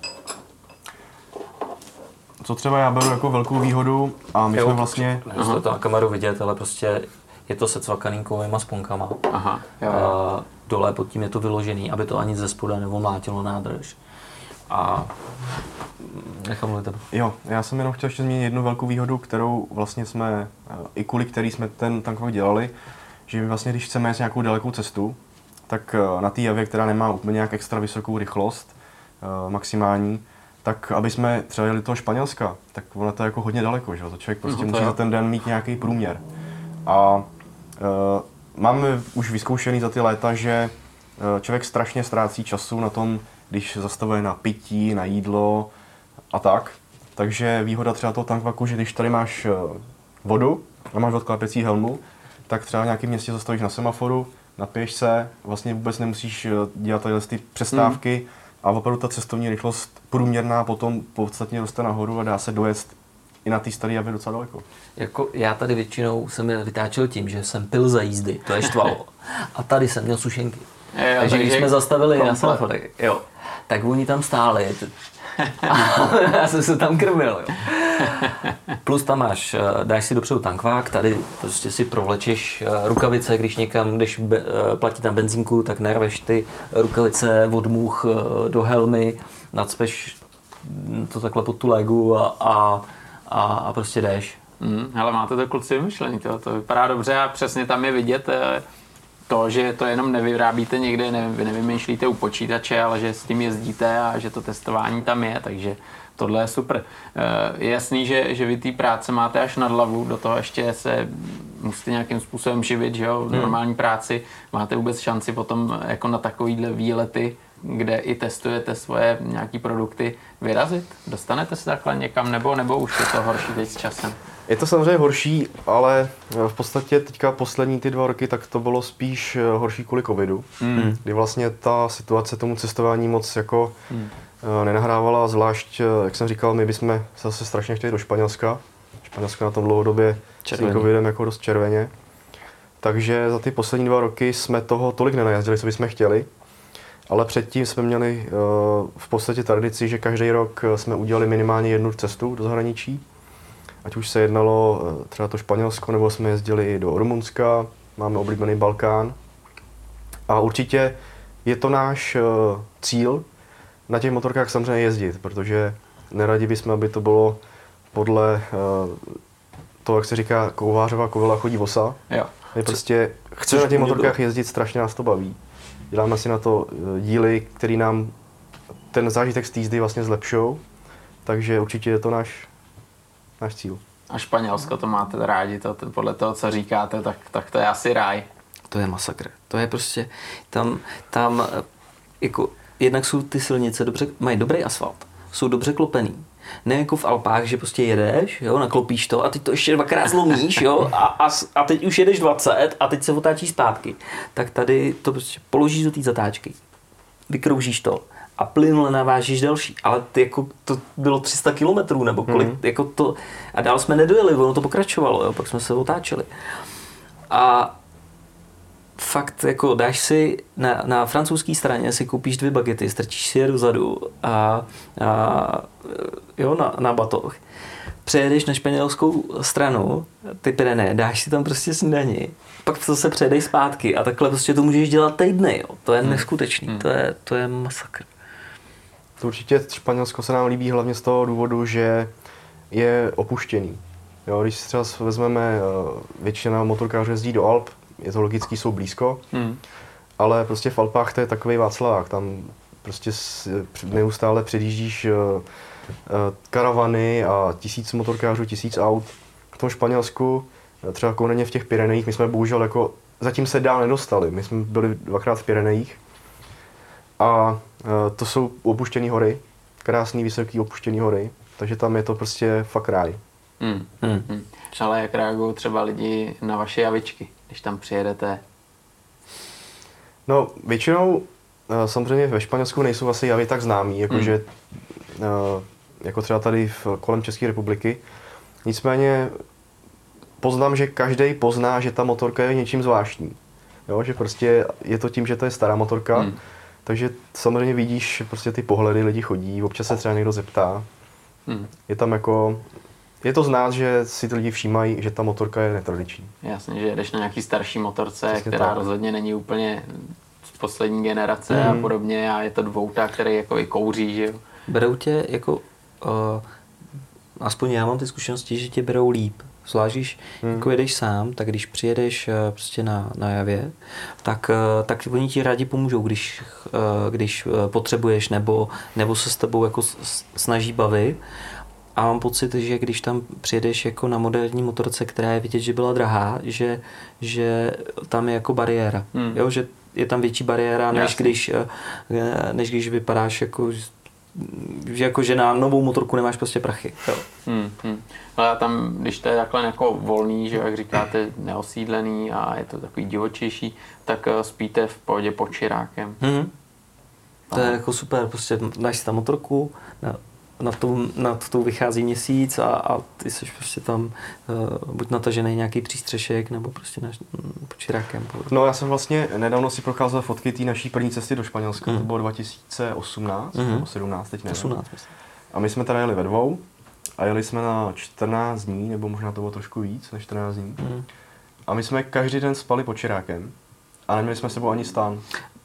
co třeba já beru jako velkou výhodu a my jo, jsme vlastně... Nejste to na kameru vidět, ale prostě je to se cvakaný kovýma sponkama. Aha, jo, jo. A dole pod tím je to vyložený, aby to ani ze spoda nevomlátilo nádrž. A nechám mluvit Jo, já jsem jenom chtěl ještě zmínit jednu velkou výhodu, kterou vlastně jsme, i kvůli který jsme ten tankovak dělali, že my vlastně, když chceme jít nějakou dalekou cestu, tak eh, na té javě, která nemá úplně nějak extra vysokou rychlost, eh, maximální, tak aby jsme třeba jeli do toho Španělska, tak ono to je jako hodně daleko, že To člověk prostě no, musí za ten den mít nějaký průměr. A uh, máme už vyzkoušený za ty léta, že uh, člověk strašně ztrácí času na tom, když zastavuje na pití, na jídlo a tak. Takže výhoda třeba toho tankvaku, že když tady máš vodu a máš odklápěcí helmu, tak třeba v nějakém městě zastavíš na semaforu, napiješ se, vlastně vůbec nemusíš dělat tyhle ty přestávky, hmm a opravdu ta cestovní rychlost průměrná potom podstatně roste nahoru a dá se dojet i na té staré javě docela daleko. Jako já tady většinou jsem je vytáčel tím, že jsem pil za jízdy, to je štvalo. A tady jsem měl sušenky. Je, takže když jsme zastavili na semaforech, jo, tak oni tam stáli. já jsem se tam krmil. Jo. Plus tam máš, eh, dáš si dopředu tankvák, tady prostě si provlečeš eh, rukavice, když někam, když be, eh, platí tam benzínku, tak nerveš ty rukavice od much do helmy, nacpeš to takhle pod tu légu a, a, a, a prostě jdeš. Mm, ale máte to kluci vymyšlený, to, to vypadá dobře a přesně tam je vidět to, že to jenom nevyrábíte někde, ne, vy nevymýšlíte u počítače, ale že s tím jezdíte a že to testování tam je, takže tohle je super. Eh, je jasný, že, že vy té práce máte až nad hlavu, do toho ještě se musíte nějakým způsobem živit, že jo, v hmm. normální práci. Máte vůbec šanci potom jako na takovýhle výlety, kde i testujete svoje nějaký produkty, vyrazit? Dostanete se takhle někam nebo, nebo už je to horší teď s časem? Je to samozřejmě horší, ale v podstatě teďka poslední ty dva roky tak to bylo spíš eh, horší kvůli covidu, mm. kdy vlastně ta situace tomu cestování moc jako mm. nenahrávala, zvlášť, eh, jak jsem říkal, my bychom zase strašně chtěli do Španělska. Španělsko na tom dlouhodobě s tím covidem jako dost červeně. Takže za ty poslední dva roky jsme toho tolik nenajezdili, co bychom chtěli. Ale předtím jsme měli v podstatě tradici, že každý rok jsme udělali minimálně jednu cestu do zahraničí ať už se jednalo eh, třeba to Španělsko, nebo jsme jezdili do Rumunska, máme oblíbený Balkán. A určitě je to náš eh, cíl na těch motorkách samozřejmě jezdit, protože neradi bychom, aby to bylo podle eh, toho, jak se říká, kouvářová kovila chodí vosa. Jo. My prostě chceme na těch motorkách jezdit, strašně nás to baví. Děláme si na to díly, které nám ten zážitek z týzdy vlastně zlepšou, takže určitě je to náš náš cíl. A Španělsko to máte rádi, to, podle toho, co říkáte, tak, tak to je asi ráj. To je masakr. To je prostě, tam, tam jako, jednak jsou ty silnice dobře, mají dobrý asfalt, jsou dobře klopený. Ne jako v Alpách, že prostě jedeš, jo, naklopíš to a teď to ještě dvakrát zlomíš, jo, a, a, a teď už jedeš 20 a teď se otáčíš zpátky. Tak tady to prostě položíš do té zatáčky, vykroužíš to a plynule navážíš další. Ale ty jako to bylo 300 kilometrů nebo kolik, mm. jako to, a dál jsme nedojeli, ono to pokračovalo, jo, pak jsme se otáčeli. A fakt jako dáš si na, na francouzské straně si koupíš dvě bagety, strčíš si je dozadu a, a jo, na, na batoh. Přejedeš na španělskou stranu, ty Pyreneje, dáš si tam prostě snídaní, pak to se přejedeš zpátky a takhle prostě to můžeš dělat týdny, jo. To je hmm. neskutečný, hmm. to je, to je masakr. To určitě Španělsko se nám líbí hlavně z toho důvodu, že je opuštěný. Jo, když si třeba vezmeme, eh, většina motorkářů jezdí do Alp, je to logický, jsou blízko, hmm. ale prostě v Alpách to je takový Václavák, tam prostě neustále předjíždíš eh, eh, karavany a tisíc motorkářů, tisíc aut. V tom Španělsku, třeba konkrétně v těch Pyrenejích, my jsme bohužel jako, zatím se dál nedostali, my jsme byli dvakrát v Pyrenejích a Eh, to jsou opuštěné hory, krásný, vysoký opuštěné hory, takže tam je to prostě fakt ráj. Hmm. Hmm. Hmm. Ale jak reagují třeba lidi na vaše javičky, když tam přijedete? No, většinou eh, samozřejmě ve Španělsku nejsou asi javy tak známý, jakože hmm. jako třeba tady v, kolem České republiky. Nicméně poznám, že každý pozná, že ta motorka je něčím zvláštní. Jo, že prostě je to tím, že to je stará motorka, hmm takže samozřejmě vidíš prostě ty pohledy, lidi chodí, občas se třeba někdo zeptá. Hmm. Je tam jako, je to znát, že si ty lidi všímají, že ta motorka je netradiční. Jasně, že jedeš na nějaký starší motorce, Přesně která tak. rozhodně není úplně z poslední generace hmm. a podobně a je to dvouta, který jako i kouří, že jo. Berou tě jako, uh, aspoň já mám ty zkušenosti, že tě berou líp, Zvlášť, když hmm. jako jedeš sám, tak když přijedeš eh, prostě na, na javě, tak, eh, tak oni ti rádi pomůžou, když, eh, když potřebuješ nebo, nebo se s tebou jako snaží bavit. A mám pocit, že když tam přijedeš jako na moderní motorce, která je vidět, že byla drahá, že, že tam je jako bariéra. Hmm. Jo, že je tam větší bariéra, než když, než když vypadáš jako že jako, že na novou motorku nemáš prostě prachy. Jo. Hmm, hmm. Ale tam, když to je takhle jako volný, že jak říkáte, neosídlený a je to takový divočejší, tak eh, spíte v pohodě pod čirákem. Hmm. To je jako super, prostě dáš si tam motorku, nad tou, nad tou vychází měsíc a, a ty jsi prostě tam uh, buď natažený nějaký přístřešek nebo prostě na, pod čirákem. No já jsem vlastně nedávno si procházel fotky té naší první cesty do Španělska, mm. to bylo 2018 mm. nebo 17, teď nevím. 18, myslím. A my jsme tady jeli ve dvou a jeli jsme na 14 dní, nebo možná to bylo trošku víc než 14 dní. Mm. A my jsme každý den spali pod čirákem a neměli jsme sebou ani stán.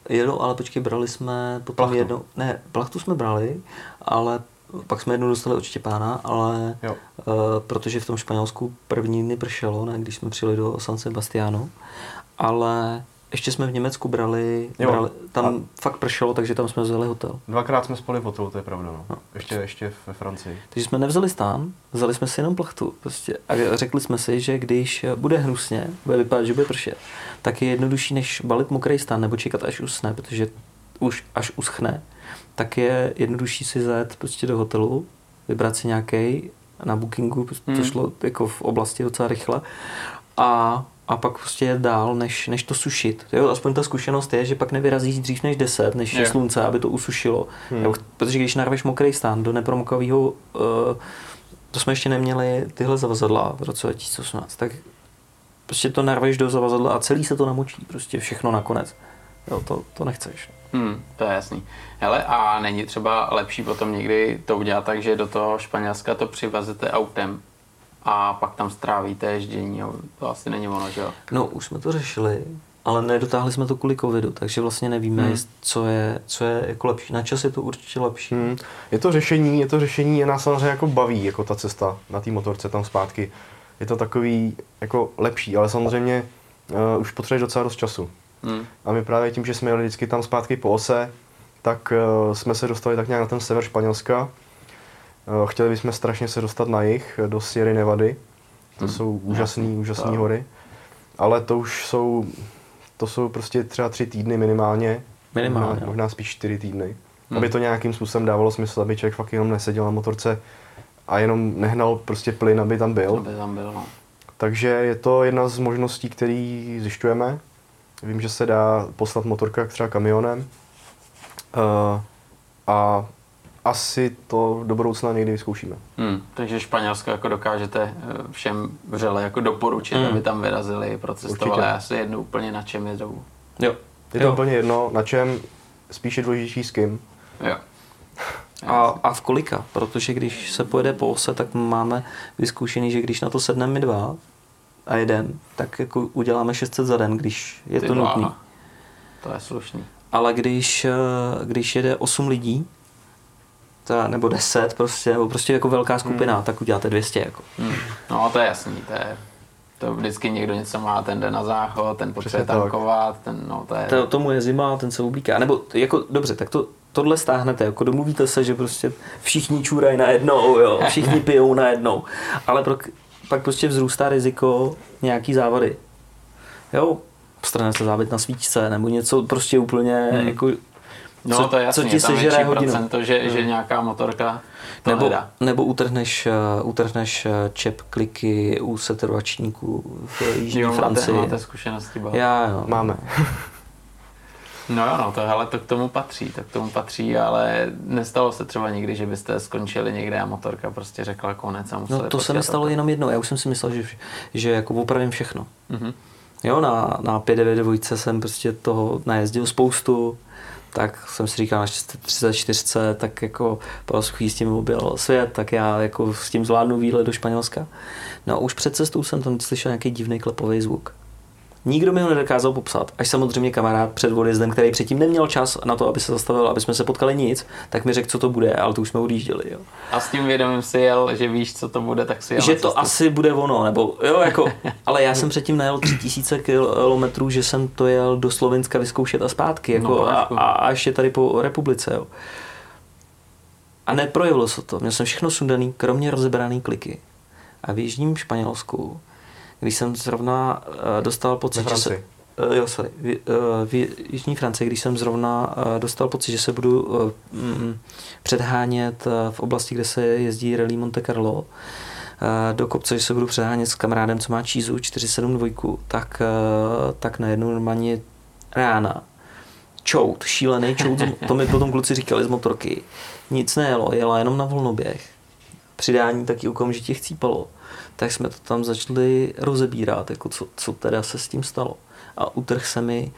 Jo, ale počkej, brali jsme potom plachtu. jednou, ne, plachtu jsme brali, ale pak jsme jednou dostali od Štěpána, ale jo. Uh, protože v tom Španělsku první dny pršelo, ne, když jsme přijeli do San Sebastiano, ale ještě jsme v Německu brali, jo. brali tam a... fakt pršelo, takže tam jsme vzali hotel. Dvakrát jsme spali v hotelu, to je pravda, no. no. Ještě, ještě ve Francii. Takže jsme nevzali stán, vzali jsme si jenom plachtu prostě a řekli jsme si, že když bude hnusně, bude vypadat, že bude pršet, tak je jednodušší, než balit mokrý stán nebo čekat, až usne, protože už až uschne, tak je jednodušší si zajet prostě do hotelu, vybrat si nějaký na bookingu, hmm. to šlo jako v oblasti docela rychle a, a pak prostě je dál, než, než to sušit. Jo, aspoň ta zkušenost je, že pak nevyrazíš dřív než 10, než je slunce, aby to usušilo. Hmm. Jo, protože když narveš mokrý stán do nepromokavého, uh, to jsme ještě neměli tyhle zavazadla v roce 2018, tak prostě to narveš do zavazadla a celý se to namočí, prostě všechno nakonec. Jo, to, to nechceš. Hmm, to je jasný. Hele, a není třeba lepší potom někdy to udělat tak, že do toho Španělska to přivezete autem a pak tam strávíte ježdění, jo? to asi není ono, že jo? No, už jsme to řešili, ale nedotáhli jsme to kvůli covidu, takže vlastně nevíme, hmm. co, je, co je jako lepší. Na čas je to určitě lepší. Hmm. Je to řešení, je to řešení, a nás samozřejmě jako baví, jako ta cesta na té motorce tam zpátky. Je to takový jako lepší, ale samozřejmě uh, už potřebuješ docela dost času. Hmm. A my právě tím, že jsme jeli vždycky tam zpátky po ose, tak uh, jsme se dostali tak nějak na ten sever Španělska. Uh, chtěli bychom strašně se dostat na jih, do Sierra Nevady. To hmm. jsou úžasné, úžasné hory. Ale to už jsou, to jsou prostě třeba tři týdny minimálně. Minimálně. Možná, možná spíš čtyři týdny. Hmm. Aby to nějakým způsobem dávalo smysl, aby člověk fakt jenom neseděl na motorce a jenom nehnal prostě plyn, aby tam byl. Aby tam byl, no. Takže je to jedna z možností, které zjišťujeme. Vím, že se dá poslat motorka třeba kamionem. Uh, a asi to do budoucna někdy vyzkoušíme. Hmm, takže Španělsko jako dokážete eh, všem vřele jako doporučit, hmm. aby tam vyrazili, procestovali Určitě. asi jedno úplně na čem jedou. Jo. Je to jo. úplně jedno, na čem, spíše důležitější s kým. Jo. A, a v kolika, protože když se pojede po ose, tak máme vyzkoušený, že když na to sedneme my dva, a jeden, tak jako uděláme 600 za den, když je Ty to nutné. To je slušný. Ale když, eh, když jede 8 lidí, ta, nebo 10 prostě, nebo prostě jako velká skupina, hmm. tak uděláte 200 jako. Hmm. No to je jasný, to je to vždycky někdo něco má, ten jde na záchod, ten potřebuje tankovat, ten, no to je... To, tomu je zima, ten se ublíká. Nebo jako, dobře, tak to, tohle stáhnete, jako domluvíte se, že prostě všichni čůrají najednou, jo, všichni pijou najednou. Ale pro, pak prostě vzrůstá riziko nějaký závady. Jo, strane se závit na svíčce nebo něco prostě úplně hmm. jako No co, to je jasný, co ti sežere hodinu. To, že, hmm. že nějaká motorka to nebo, nedá. nebo utrhneš, uh, utrhneš uh, čep kliky u setrvačníků v Jižní jo, Francii. Máte, máte zkušenosti, Já, jo. Máme. No jo, no to, hele, to k tomu patří, to k tomu patří, ale nestalo se třeba nikdy, že byste skončili někde a motorka prostě řekla konec a museli No to se mi stalo jenom jednou, já už jsem si myslel, že, že jako opravím všechno. Mm-hmm. Jo, na, na 592 jsem prostě toho najezdil spoustu, tak jsem si říkal na 34, tak jako po s tím objel svět, tak já jako s tím zvládnu výlet do Španělska. No už před cestou jsem tam slyšel nějaký divný klepový zvuk. Nikdo mi ho nedokázal popsat. Až samozřejmě kamarád před odjezdem, který předtím neměl čas na to, aby se zastavil, aby jsme se potkali nic, tak mi řekl, co to bude, ale to už jsme odjížděli. Jo. A s tím vědomím si jel, že víš, co to bude, tak si jel Že to cestu. asi bude ono, nebo jo, jako, ale já jsem předtím najel 3000 km, že jsem to jel do Slovenska vyzkoušet a zpátky, jako, no, a, a, ještě tady po republice. Jo. A neprojevilo se to. Měl jsem všechno sundaný, kromě rozebraný kliky. A v Jižním Španělsku když jsem zrovna uh, dostal pocit, že se... Uh, jo, sorry. V, uh, v Jižní Francii, když jsem zrovna uh, dostal pocit, že se budu uh, mm, předhánět uh, v oblasti, kde se jezdí Rally Monte Carlo, uh, do kopce, že se budu předhánět s kamarádem, co má čízu 472, tak, uh, tak najednou normálně rána čout, šílený čout, to mi potom kluci říkali z motorky. Nic nejelo, jela jenom na volnoběh. Přidání taky okamžitě chcípalo. Tak jsme to tam začali rozebírat, jako co, co teda se s tím stalo. A utrh se mi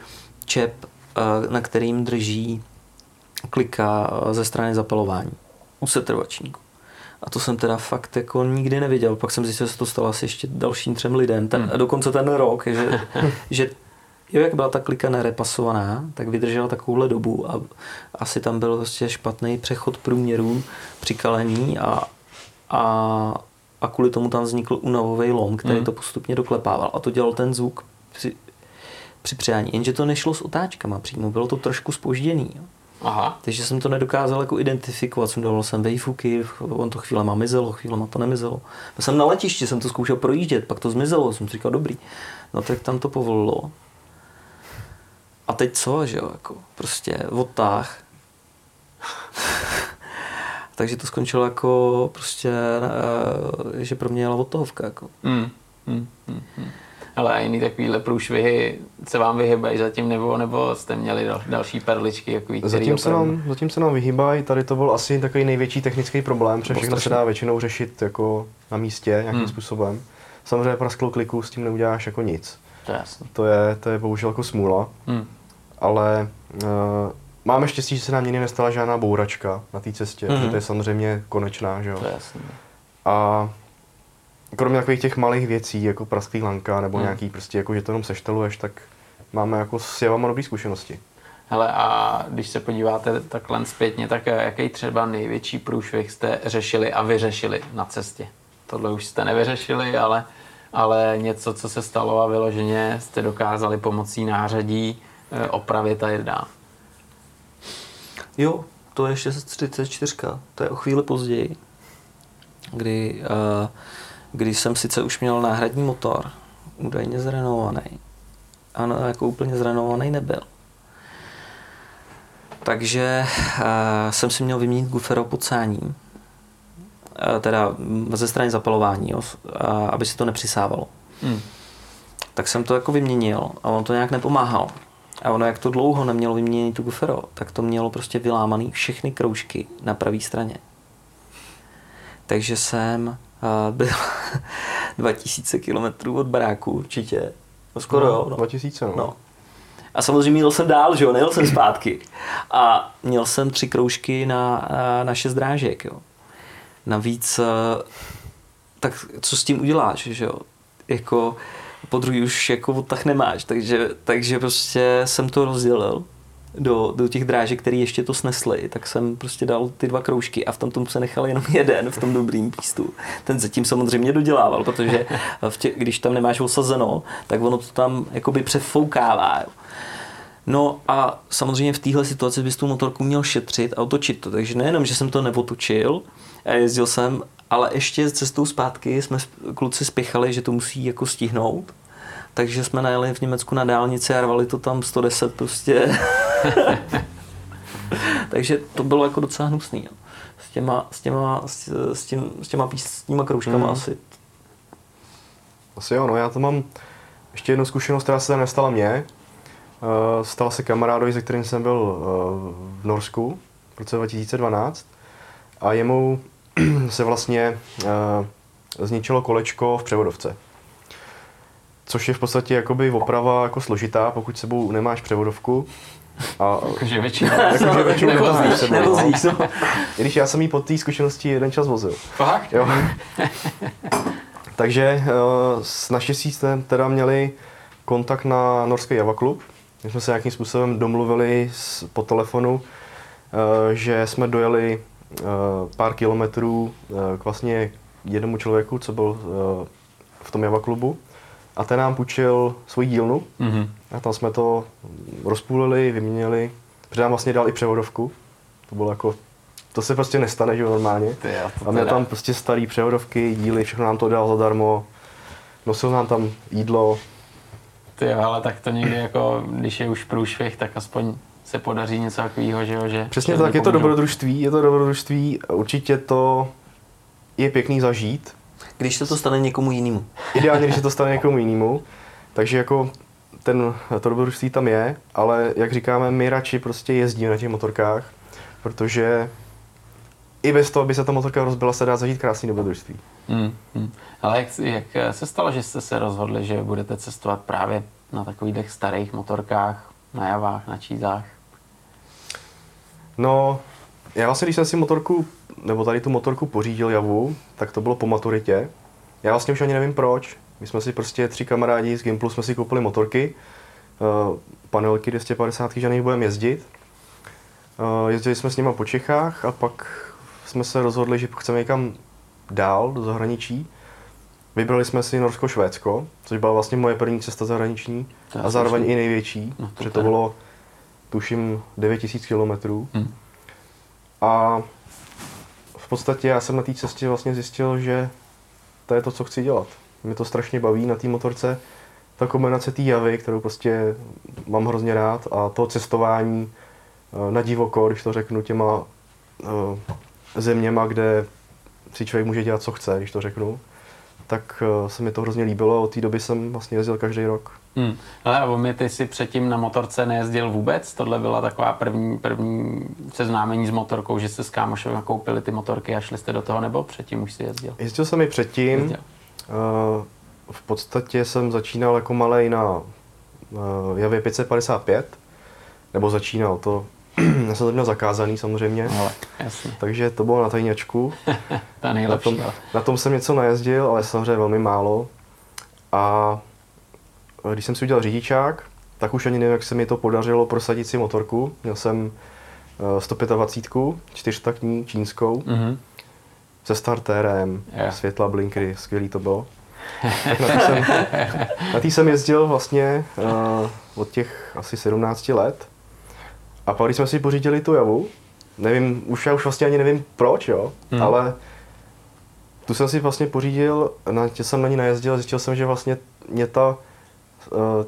čep, eh, na kterým drží klika ze strany zapalování u setrvačníku. A to jsem teda fakt jako nikdy neviděl. Pak jsem zjistil, že se to stalo asi ještě dalším třem lidem. Ten, hmm. Dokonce ten rok, že, že jo, jak byla ta klika nerepasovaná, tak vydržela takovouhle dobu a asi tam byl prostě špatný přechod průměrů při kalení a, a, a kvůli tomu tam vznikl unavový lom, který hmm. to postupně doklepával a to dělal ten zvuk při, při přijání. Jenže to nešlo s otáčkama přímo, bylo to trošku spožděný. Jo. Aha. Takže jsem to nedokázal jako identifikovat. Jsem dával jsem vejfuky, on to chvíle má mizelo, chvíle má to nemizelo. Já jsem na letišti, jsem to zkoušel projíždět, pak to zmizelo, jsem si říkal dobrý. No tak tam to povolilo. A teď co, že jo, jako prostě odtáh. Takže to skončilo jako prostě, eh, že pro mě jela odtohovka. Jako. Mm, mm, mm, mm. Ale a jiný takovýhle průšvihy se vám vyhybají zatím, nebo, nebo jste měli dal, další perličky? Jako zatím, se nám, zatím se nám vyhýbají, tady to byl asi takový největší technický problém, protože všechno se dá většinou řešit jako na místě nějakým hmm. způsobem. Samozřejmě prasklou kliku s tím neuděláš jako nic. To je. To je, to je bohužel jako smůla. Hmm. Ale uh, máme štěstí, že se nám nikdy nestala žádná bouračka na té cestě, hmm. to je samozřejmě konečná, že jo. To je jasný. A kromě takových těch malých věcí, jako prasklý lanka nebo hmm. nějaký prostě, jako že to jenom sešteluješ, tak máme jako s jevama dobré zkušenosti. Hele, a když se podíváte takhle zpětně, tak jaký třeba největší průšvih jste řešili a vyřešili na cestě? Tohle už jste nevyřešili, ale, ale něco, co se stalo a vyloženě jste dokázali pomocí nářadí eh, opravit a jít dál. Jo, to je 634, to je o chvíli později, kdy uh, když jsem sice už měl náhradní motor, údajně zrenovovaný, ano, jako úplně zrenovovaný nebyl. Takže uh, jsem si měl vyměnit gufero pocání, uh, teda ze strany zapalování, jo, uh, aby si to nepřisávalo. Hmm. Tak jsem to jako vyměnil a on to nějak nepomáhal. A ono, jak to dlouho nemělo vyměnit tu gufero, tak to mělo prostě vylámaný všechny kroužky na pravé straně. Takže jsem byl 2000 km od baráku určitě. No skoro no, jo. No. 2000 no. no. A samozřejmě jel jsem dál, že jo, nejel jsem zpátky. A měl jsem tři kroužky na, na šest drážek, jo. Navíc, tak co s tím uděláš, že jo? Jako po druhý už jako odtah nemáš, takže, takže prostě jsem to rozdělil do, do těch drážek, které ještě to snesly, tak jsem prostě dal ty dva kroužky a v tom tomu se nechal jenom jeden v tom dobrým pístu. Ten zatím samozřejmě dodělával, protože v tě, když tam nemáš osazeno, tak ono to tam jakoby přefoukává. No a samozřejmě v téhle situaci bys tu motorku měl šetřit a otočit to. Takže nejenom, že jsem to neotočil, jezdil jsem, ale ještě cestou zpátky jsme kluci spěchali, že to musí jako stihnout takže jsme najeli v Německu na dálnici a rvali to tam 110 prostě. Takže to bylo jako docela hnusný. Jo. S těma, s těma, s, s, tím, s těma písníma kroužkama mm. asi. Asi jo, no já to mám ještě jednu zkušenost, která se nestala mně. Uh, stala se kamarádovi, se kterým jsem byl uh, v Norsku v roce 2012 a jemu se vlastně uh, zničilo kolečko v převodovce což je v podstatě jakoby oprava jako složitá, pokud sebou nemáš převodovku. A, jakože většinou. Jakože většinou nevozíš, sebou, nevozíš, no. I když já jsem jí po té zkušenosti jeden čas vozil. Fakt? Jo. Takže uh, s naštěstí jsme teda měli kontakt na norský Java Club. My jsme se nějakým způsobem domluvili s, po telefonu, uh, že jsme dojeli pár kilometrů uh, k vlastně jednomu člověku, co byl uh, v tom Java klubu a ten nám půjčil svoji dílnu mm-hmm. a tam jsme to rozpůlili, vyměnili, protože nám vlastně dal i převodovku. To bylo jako, to se prostě nestane, že normálně. Ty a měl tam prostě starý převodovky, díly, všechno nám to dal zadarmo. Nosil nám tam jídlo. Ty jo, ale tak to někdy jako, když je už průšvih, tak aspoň se podaří něco takového, že jo, že... Přesně tak, je to dobrodružství, je to dobrodružství, určitě to je pěkný zažít, když se to stane někomu jinému. Ideálně, když se to stane někomu jinému. Takže jako ten, to dobrodružství tam je, ale jak říkáme, my radši prostě jezdíme na těch motorkách, protože i bez toho, aby se ta motorka rozbila, se dá zažít krásný dobrodružství. Hmm, hmm. Ale jak, jak se stalo, že jste se rozhodli, že budete cestovat právě na takových starých motorkách, na javách, na čízách? No, já vlastně, když jsem si motorku, nebo tady tu motorku pořídil javu, tak to bylo po maturitě. Já vlastně už ani nevím proč. My jsme si prostě tři kamarádi z Gimplu jsme si koupili motorky, uh, panelky 250, že na nich budeme jezdit. Uh, jezdili jsme s nimi po Čechách a pak jsme se rozhodli, že chceme někam dál do zahraničí. Vybrali jsme si Norsko-Švédsko, což byla vlastně moje první cesta zahraniční a zároveň i největší, no, to protože to bylo tuším 9000 kilometrů. Hmm. A v podstatě já jsem na té cestě vlastně zjistil, že to je to, co chci dělat. Mě to strašně baví na té motorce. Ta kombinace té javy, kterou prostě mám hrozně rád a to cestování eh, na divoko, když to řeknu, těma eh, zeměma, kde si člověk může dělat, co chce, když to řeknu, tak eh, se mi to hrozně líbilo a od té doby jsem vlastně jezdil každý rok. Hmm. Ale a mě ty si předtím na motorce nejezdil vůbec? Tohle byla taková první, první seznámení s motorkou, že jste s kámošem koupili ty motorky a šli jste do toho, nebo předtím už si jezdil? Jezdil jsem i předtím. Jezdil. Uh, v podstatě jsem začínal jako malej na uh, Javě 555, nebo začínal, to já jsem to měl zakázaný samozřejmě, ale, jasně. takže to bylo na tajňačku. Ta nejlepší. Na tom, na tom jsem něco najezdil, ale samozřejmě velmi málo. A když jsem si udělal řidičák, tak už ani nevím, jak se mi to podařilo prosadit si motorku. Měl jsem 125, čtyřtaktní čínskou, mm-hmm. se startérem, yeah. světla, blinkry, skvělý to bylo. tak na tý jsem, na tý jsem jezdil vlastně uh, od těch asi 17 let. A pak, když jsme si pořídili tu javu, nevím, už já už vlastně ani nevím proč, jo, mm. ale tu jsem si vlastně pořídil, na, jsem na ní najezdil a zjistil jsem, že vlastně mě ta Eh,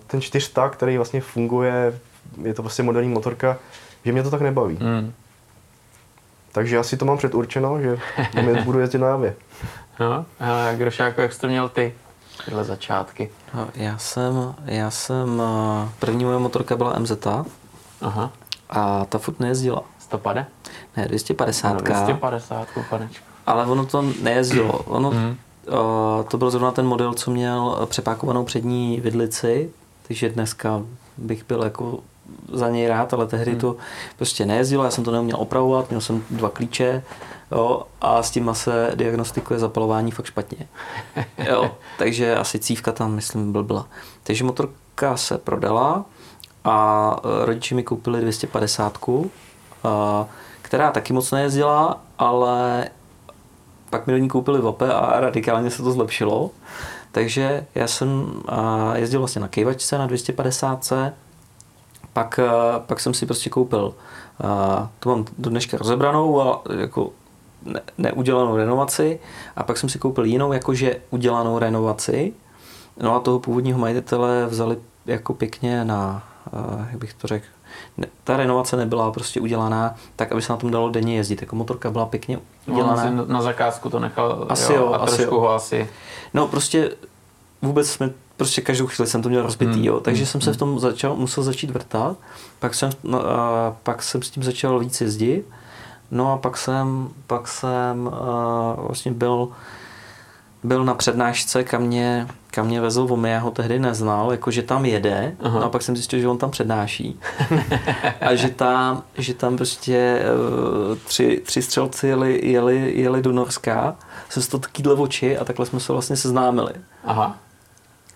ten čtyřtak, který vlastně funguje, je to prostě moderní motorka, že mě to tak nebaví. Mm. Takže asi to mám předurčeno, že budu jezdit na javě. No, a Grošáko, jak jsi to měl ty? Tyhle začátky. No, já jsem, já jsem, eh, první moje motorka byla MZ Aha. a ta furt nejezdila. 150? Ne, 250. No, 250, panečko. Ale ono to nejezdilo. Ono, mm to byl zrovna ten model, co měl přepákovanou přední vidlici, takže dneska bych byl jako za něj rád, ale tehdy hmm. to prostě nejezdilo, já jsem to neuměl opravovat, měl jsem dva klíče jo, a s tím se diagnostikuje zapalování fakt špatně. Jo, takže asi cívka tam, myslím, blbla. Takže motorka se prodala a e, rodiči mi koupili 250, která taky moc nejezdila, ale pak mi do ní koupili VOPE a radikálně se to zlepšilo. Takže já jsem jezdil vlastně na kejvačce na 250 pak, pak jsem si prostě koupil, to mám do dneška rozebranou a jako ne, neudělanou renovaci a pak jsem si koupil jinou jakože udělanou renovaci. No a toho původního majitele vzali jako pěkně na, jak bych to řekl, ta renovace nebyla prostě udělaná tak, aby se na tom dalo denně jezdit. Jako motorka byla pěkně udělaná. No, na zakázku to nechal asi jo, jo a asi trošku jo. ho asi... No prostě vůbec jsme prostě každou chvíli jsem to měl rozbitý, hmm. jo, takže hmm. jsem se v hmm. tom začal, musel začít vrtat, pak jsem, no, a pak jsem s tím začal víc jezdit, no a pak jsem, pak jsem a, vlastně byl byl na přednášce, kam mě, kam mě vezl Vomy, já ho tehdy neznal, jako že tam jede, Aha. no a pak jsem zjistil, že on tam přednáší. a že tam, že tam prostě uh, tři, tři střelci jeli, jeli, jeli do Norska, si to takýhle oči a takhle jsme se vlastně seznámili. Aha.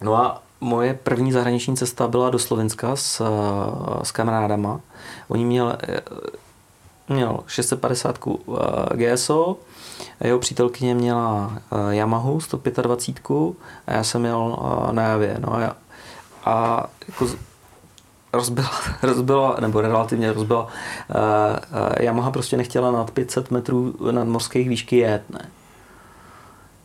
No a moje první zahraniční cesta byla do Slovenska s, eh, s kamarádama. Oni měl, eh, měl 650 GSO, jeho přítelkyně měla eh, Yamahu 125 a já jsem měl eh, na Javě. No a, a jako rozbila, rozbila, nebo relativně rozbila, uh, Yamaha prostě nechtěla nad 500 metrů nad morských výšky jet, ne.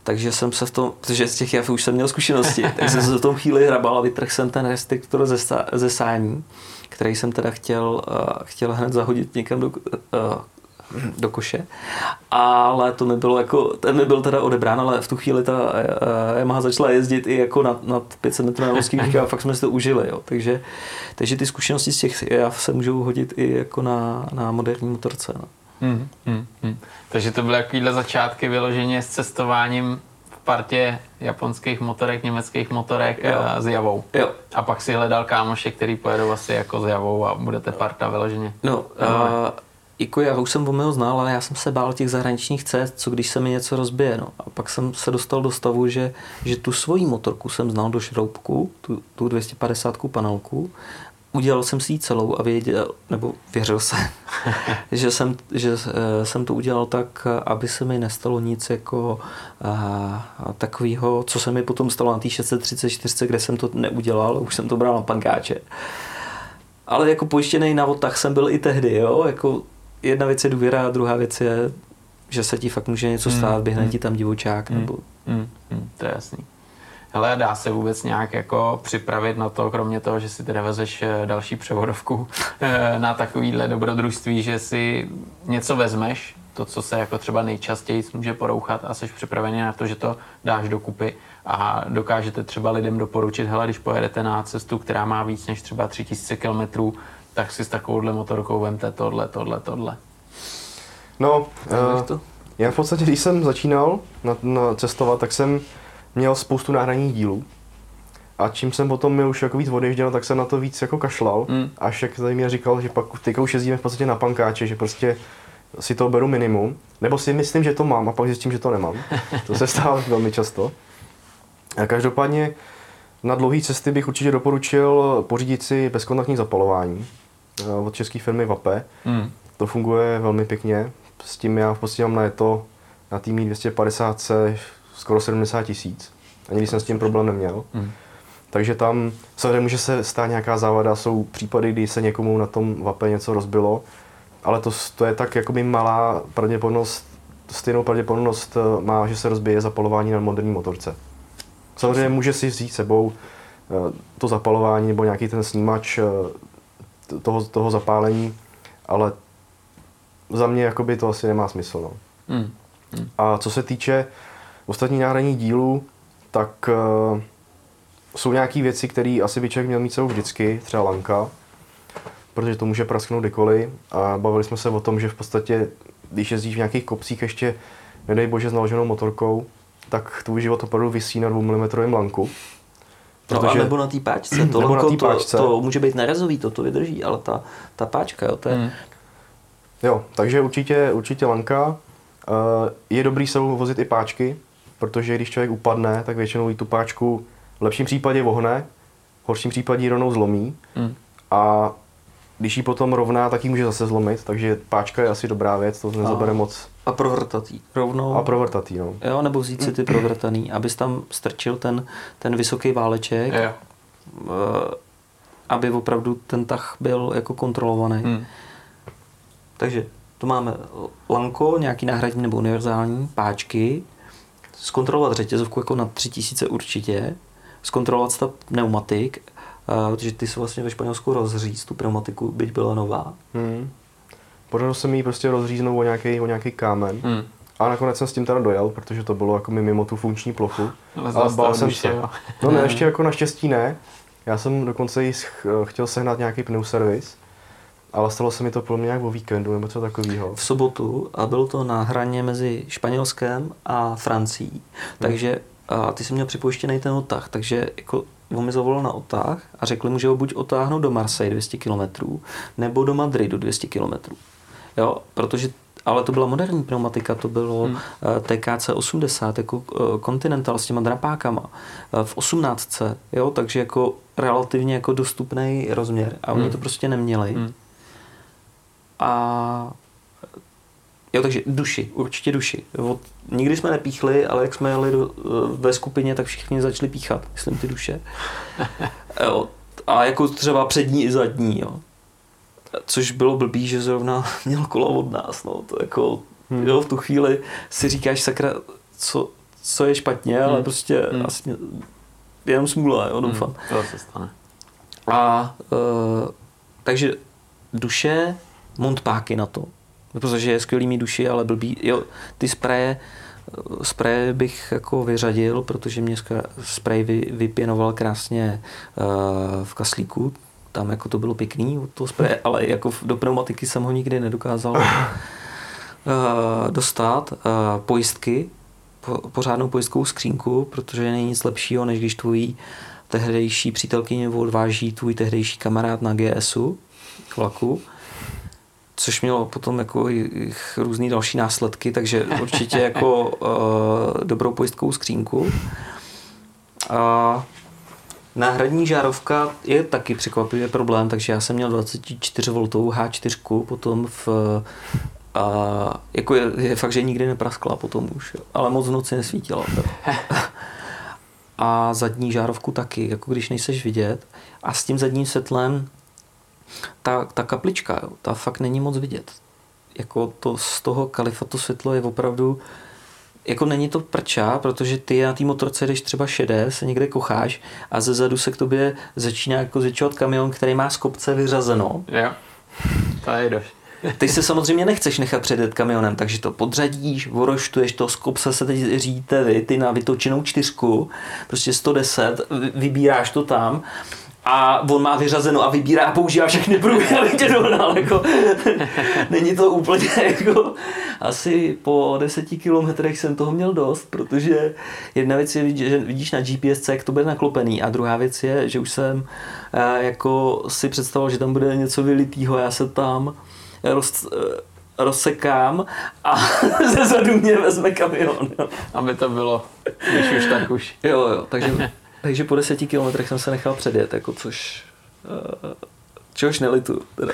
Takže jsem se v tom, protože z těch jav už jsem měl zkušenosti, tak jsem se v tom chvíli hrabal a vytrhl jsem ten restriktor ze, ze sání, který jsem teda chtěl, uh, chtěl hned zahodit někam do, uh, do koše. Ale to mi bylo jako, ten mi byl teda odebrán, ale v tu chvíli ta uh, Yamaha začala jezdit i jako nad, nad 500 metrů na úzkých a fakt jsme si to užili. Jo. Takže, takže ty zkušenosti z těch jav se můžou hodit i jako na, na moderní motorce. No. Hmm, hmm, hmm. Takže to byly takovýhle začátky vyloženě s cestováním v partě japonských motorek, německých motorek jo. Eh, s Javou. Jo. A pak si hledal kámoše, který pojedou asi jako s Javou a budete parta vyloženě. No, uh, jako já už jsem Vomeo znal, ale já jsem se bál těch zahraničních cest, co když se mi něco rozbije. No. A pak jsem se dostal do stavu, že, že tu svoji motorku jsem znal do šroubku, tu, tu 250 panelku udělal jsem si ji celou a věděl, nebo věřil jsem, že, jsem, že eh, jsem to udělal tak, aby se mi nestalo nic jako uh, takového, co se mi potom stalo na té 634, kde jsem to neudělal, už jsem to bral na pankáče. Ale jako pojištěný na odtah jsem byl i tehdy, jo, jako jedna věc je důvěra, a druhá věc je, že se ti fakt může něco stát, běhne mm. ti tam divočák, mm. nebo... Mm. Mm. To je jasný. Hele, dá se vůbec nějak jako připravit na to, kromě toho, že si teda vezeš eh, další převodovku eh, na takovýhle dobrodružství, že si něco vezmeš, to, co se jako třeba nejčastěji může porouchat a jsi připravený na to, že to dáš dokupy a dokážete třeba lidem doporučit, hele, když pojedete na cestu, která má víc než třeba 3000 km, tak si s takovouhle motorkou vemte tohle, tohle, tohle. No, uh, já v podstatě, když jsem začínal na, na cestovat, tak jsem měl spoustu náhradních dílů. A čím jsem potom mi už jako víc odježděl, tak jsem na to víc jako kašlal. Mm. Až jak tady mi říkal, že pak teďka už jezdíme v podstatě na pankáče, že prostě si to beru minimum. Nebo si myslím, že to mám a pak zjistím, že to nemám. To se stává velmi často. A každopádně na dlouhé cesty bych určitě doporučil pořídit si bezkontaktní zapalování od české firmy Vape. Mm. To funguje velmi pěkně. S tím já v podstatě mám na to na týmí 250 skoro 70 tisíc. Ani když jsem s tím problém neměl. Mm. Takže tam samozřejmě může se stát nějaká závada, jsou případy, kdy se někomu na tom vape něco rozbilo, ale to, to je tak jakoby malá pravděpodobnost, stejnou pravděpodobnost eh, má, že se rozbije zapalování na moderní motorce. Samozřejmě může si vzít sebou eh, to zapalování nebo nějaký ten snímač eh, toho, toho zapálení, ale za mě jakoby to asi nemá smysl. No. Mm. Mm. A co se týče ostatní náhradní dílů, tak uh, jsou nějaké věci, které asi by člověk měl mít sebou vždycky, třeba lanka, protože to může prasknout kdykoliv. A bavili jsme se o tom, že v podstatě, když jezdíš v nějakých kopcích ještě, nedej bože, s naloženou motorkou, tak tvůj život opravdu vysí na 2 mm lanku. Protože... No, nebo na té páčce. To, nebo na tý páčce. To, to, může být nerezový, to to vydrží, ale ta, ta páčka, jo, to je... Hmm. Jo, takže určitě, určitě lanka. Uh, je dobrý se vozit i páčky, protože když člověk upadne, tak většinou i tu páčku v lepším případě vohne, v horším případě rovnou zlomí. Mm. A když ji potom rovná, tak ji může zase zlomit, takže páčka je asi dobrá věc, to nezabere moc. A provrtatý rovnou. A provrtatý, no. Jo, nebo vzít si ty provrtaný, abys tam strčil ten, ten vysoký váleček, jo. Uh, aby opravdu ten tah byl jako kontrolovaný. Mm. Takže tu máme lanko, nějaký náhradní nebo univerzální, páčky, zkontrolovat řetězovku jako na 3000 určitě, zkontrolovat stav pneumatik, uh, protože ty se vlastně ve Španělsku rozříz tu pneumatiku, byť byla nová. Hmm. Podařilo se mi prostě rozříznout o nějaký, o nějaký kámen. Hmm. A nakonec jsem s tím teda dojel, protože to bylo jako mimo tu funkční plochu. Ale, Ale bál jsem se. No ne, ještě jako naštěstí ne. Já jsem dokonce jí chtěl sehnat nějaký pneuservis ale stalo se mi to pro mě nějak o víkendu nebo co takového. V sobotu a bylo to na hraně mezi Španělskem a Francií. Hmm. Takže a ty jsi měl připojištěný ten otah, takže jako on mi zavolal na otah a řekli mu, že ho buď otáhnou do Marseille 200 km, nebo do Madridu 200 km. Jo, protože ale to byla moderní pneumatika, to bylo hmm. Eh, TKC 80, jako eh, Continental s těma drapákama eh, v 18, jo, takže jako relativně jako dostupný rozměr a oni hmm. to prostě neměli. Hmm. A Jo, takže duši, určitě duši. Od, nikdy jsme nepíchli, ale jak jsme jeli do, ve skupině, tak všichni začali píchat, myslím, ty duše. jo, a jako třeba přední i zadní, jo. Což bylo blbý, že zrovna měl kolo od nás, no, to jako, hmm. jo, v tu chvíli si říkáš, sakra, co, co je špatně, hmm. ale prostě hmm. asi jenom smůla, jo, doufám. Hmm. To se stane. A, uh, takže duše, montpáky na to. protože je skvělý mít duši, ale blbý, jo, ty spreje, Spray bych jako vyřadil, protože mě spray vy, vypěnoval krásně uh, v kaslíku, tam jako to bylo pěkný toho spreje, ale jako do pneumatiky jsem ho nikdy nedokázal uh, dostat. Uh, pojistky, po, pořádnou pojistkovou skřínku, protože není nic lepšího, než když tvojí tehdejší přítelkyně odváží tvůj tehdejší kamarád na GSu k vlaku což mělo potom jako různý další následky, takže určitě jako uh, dobrou pojistkovou skřínku. A náhradní žárovka je taky překvapivě problém, takže já jsem měl 24 V H4, potom v a jako je, je fakt, že nikdy nepraskla potom už, ale moc v noci nesvítila. a zadní žárovku taky, jako když nejseš vidět. A s tím zadním světlem ta, ta kaplička, jo, ta fakt není moc vidět. Jako to z toho kalifatu světlo je opravdu jako není to prča, protože ty na té motorce, když třeba šedé, se někde kocháš a ze zadu se k tobě začíná jako zvětšovat kamion, který má z kopce vyřazeno. Jo, to je. Ty se samozřejmě nechceš nechat předjet kamionem, takže to podřadíš, voroštuješ to, z kopce se teď říte vy, ty na vytočenou čtyřku, prostě 110, vybíráš to tam a on má vyřazeno a vybírá a používá všechny pruhy, aby tě dohnal. Jako, není to úplně jako, asi po deseti kilometrech jsem toho měl dost, protože jedna věc je, že vidíš na GPS, jak to bude naklopený a druhá věc je, že už jsem eh, jako si představoval, že tam bude něco vylitýho, já se tam roz, eh, rozsekám a ze zadu mě vezme kamion. Aby to bylo, když už tak už. Jo, jo, takže takže po deseti kilometrech jsem se nechal předjet, jako což, uh, čehož nelitu. Teda.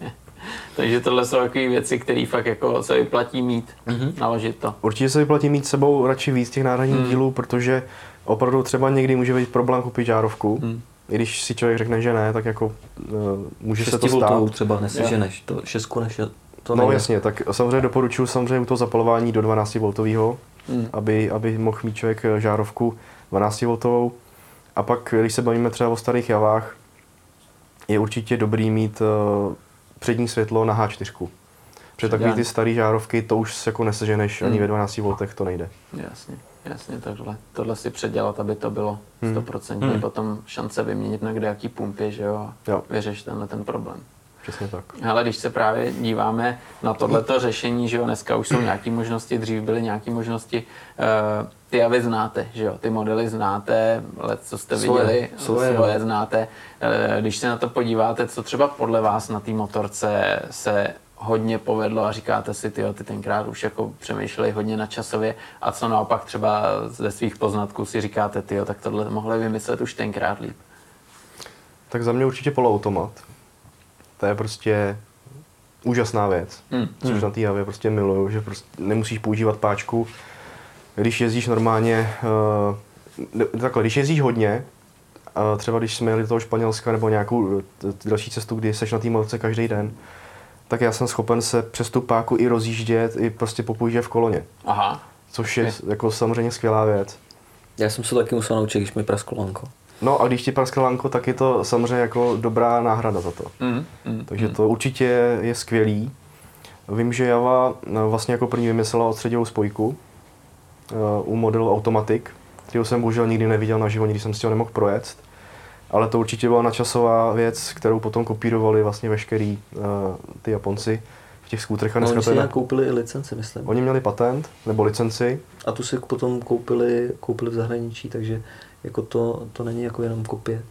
Takže tohle jsou takové věci, které fakt jako se vyplatí mít, mm-hmm. naložit to. Určitě se vyplatí mít sebou radši víc těch náhradních mm. dílů, protože opravdu třeba někdy může být problém koupit žárovku. Mm. I když si člověk řekne, že ne, tak jako uh, může se to stát. třeba nesiženeš, to šestku než to No nejde. jasně, tak samozřejmě doporučuji samozřejmě u toho zapalování do 12 V, mm. aby, aby mohl mít člověk žárovku 12V. A pak, když se bavíme třeba o starých javách, je určitě dobrý mít uh, přední světlo na H4. Protože takové ty staré žárovky, to už jako neseženeš hmm. ani ve 12 V, to nejde. Jasně, jasně, takhle. Tohle si předělat, aby to bylo 100%. Hmm. Potom šance vyměnit na kdejaký pumpy, že jo, jo. vyřeš tenhle ten problém. Přesně tak. Ale když se právě díváme na tohleto řešení, že jo, dneska už jsou nějaké možnosti, dřív byly nějaké možnosti, uh, ty javy znáte, že jo, ty modely znáte, let, co jste svoje, viděli, svoje, svoje znáte. Uh, když se na to podíváte, co třeba podle vás na té motorce se hodně povedlo a říkáte si, ty, ty tenkrát už jako přemýšleli hodně na časově a co naopak třeba ze svých poznatků si říkáte, ty, tak tohle mohli vymyslet už tenkrát líp. Tak za mě určitě poloautomat to je prostě úžasná věc, mm. což mm. na té javě prostě miluju, že prostě nemusíš používat páčku. Když jezdíš normálně, uh, takhle, když jezdíš hodně, uh, třeba když jsme jeli do toho Španělska nebo nějakou eh, další cestu, kdy jsi na té motorce každý den, tak já jsem schopen se přes tu páku i rozjíždět, i prostě popoužít v koloně. Aha. Což je jako samozřejmě skvělá věc. Já jsem se taky musel naučit, když mi prasklo lanko. No a když ti praskne lanko, tak je to samozřejmě jako dobrá náhrada za to. Mm, mm, Takže mm. to určitě je skvělý. Vím, že Java no, vlastně jako první vymyslela odstředivou spojku uh, u modelu Automatic, kterou jsem bohužel nikdy neviděl na životě, když jsem si ho nemohl projet. Ale to určitě byla načasová věc, kterou potom kopírovali vlastně veškerý uh, ty Japonci v těch skútrech. A no, oni si ne... koupili i licenci, myslím. Oni měli patent nebo licenci. A tu si potom koupili, koupili v zahraničí, takže jako to, to není jako jenom kopie.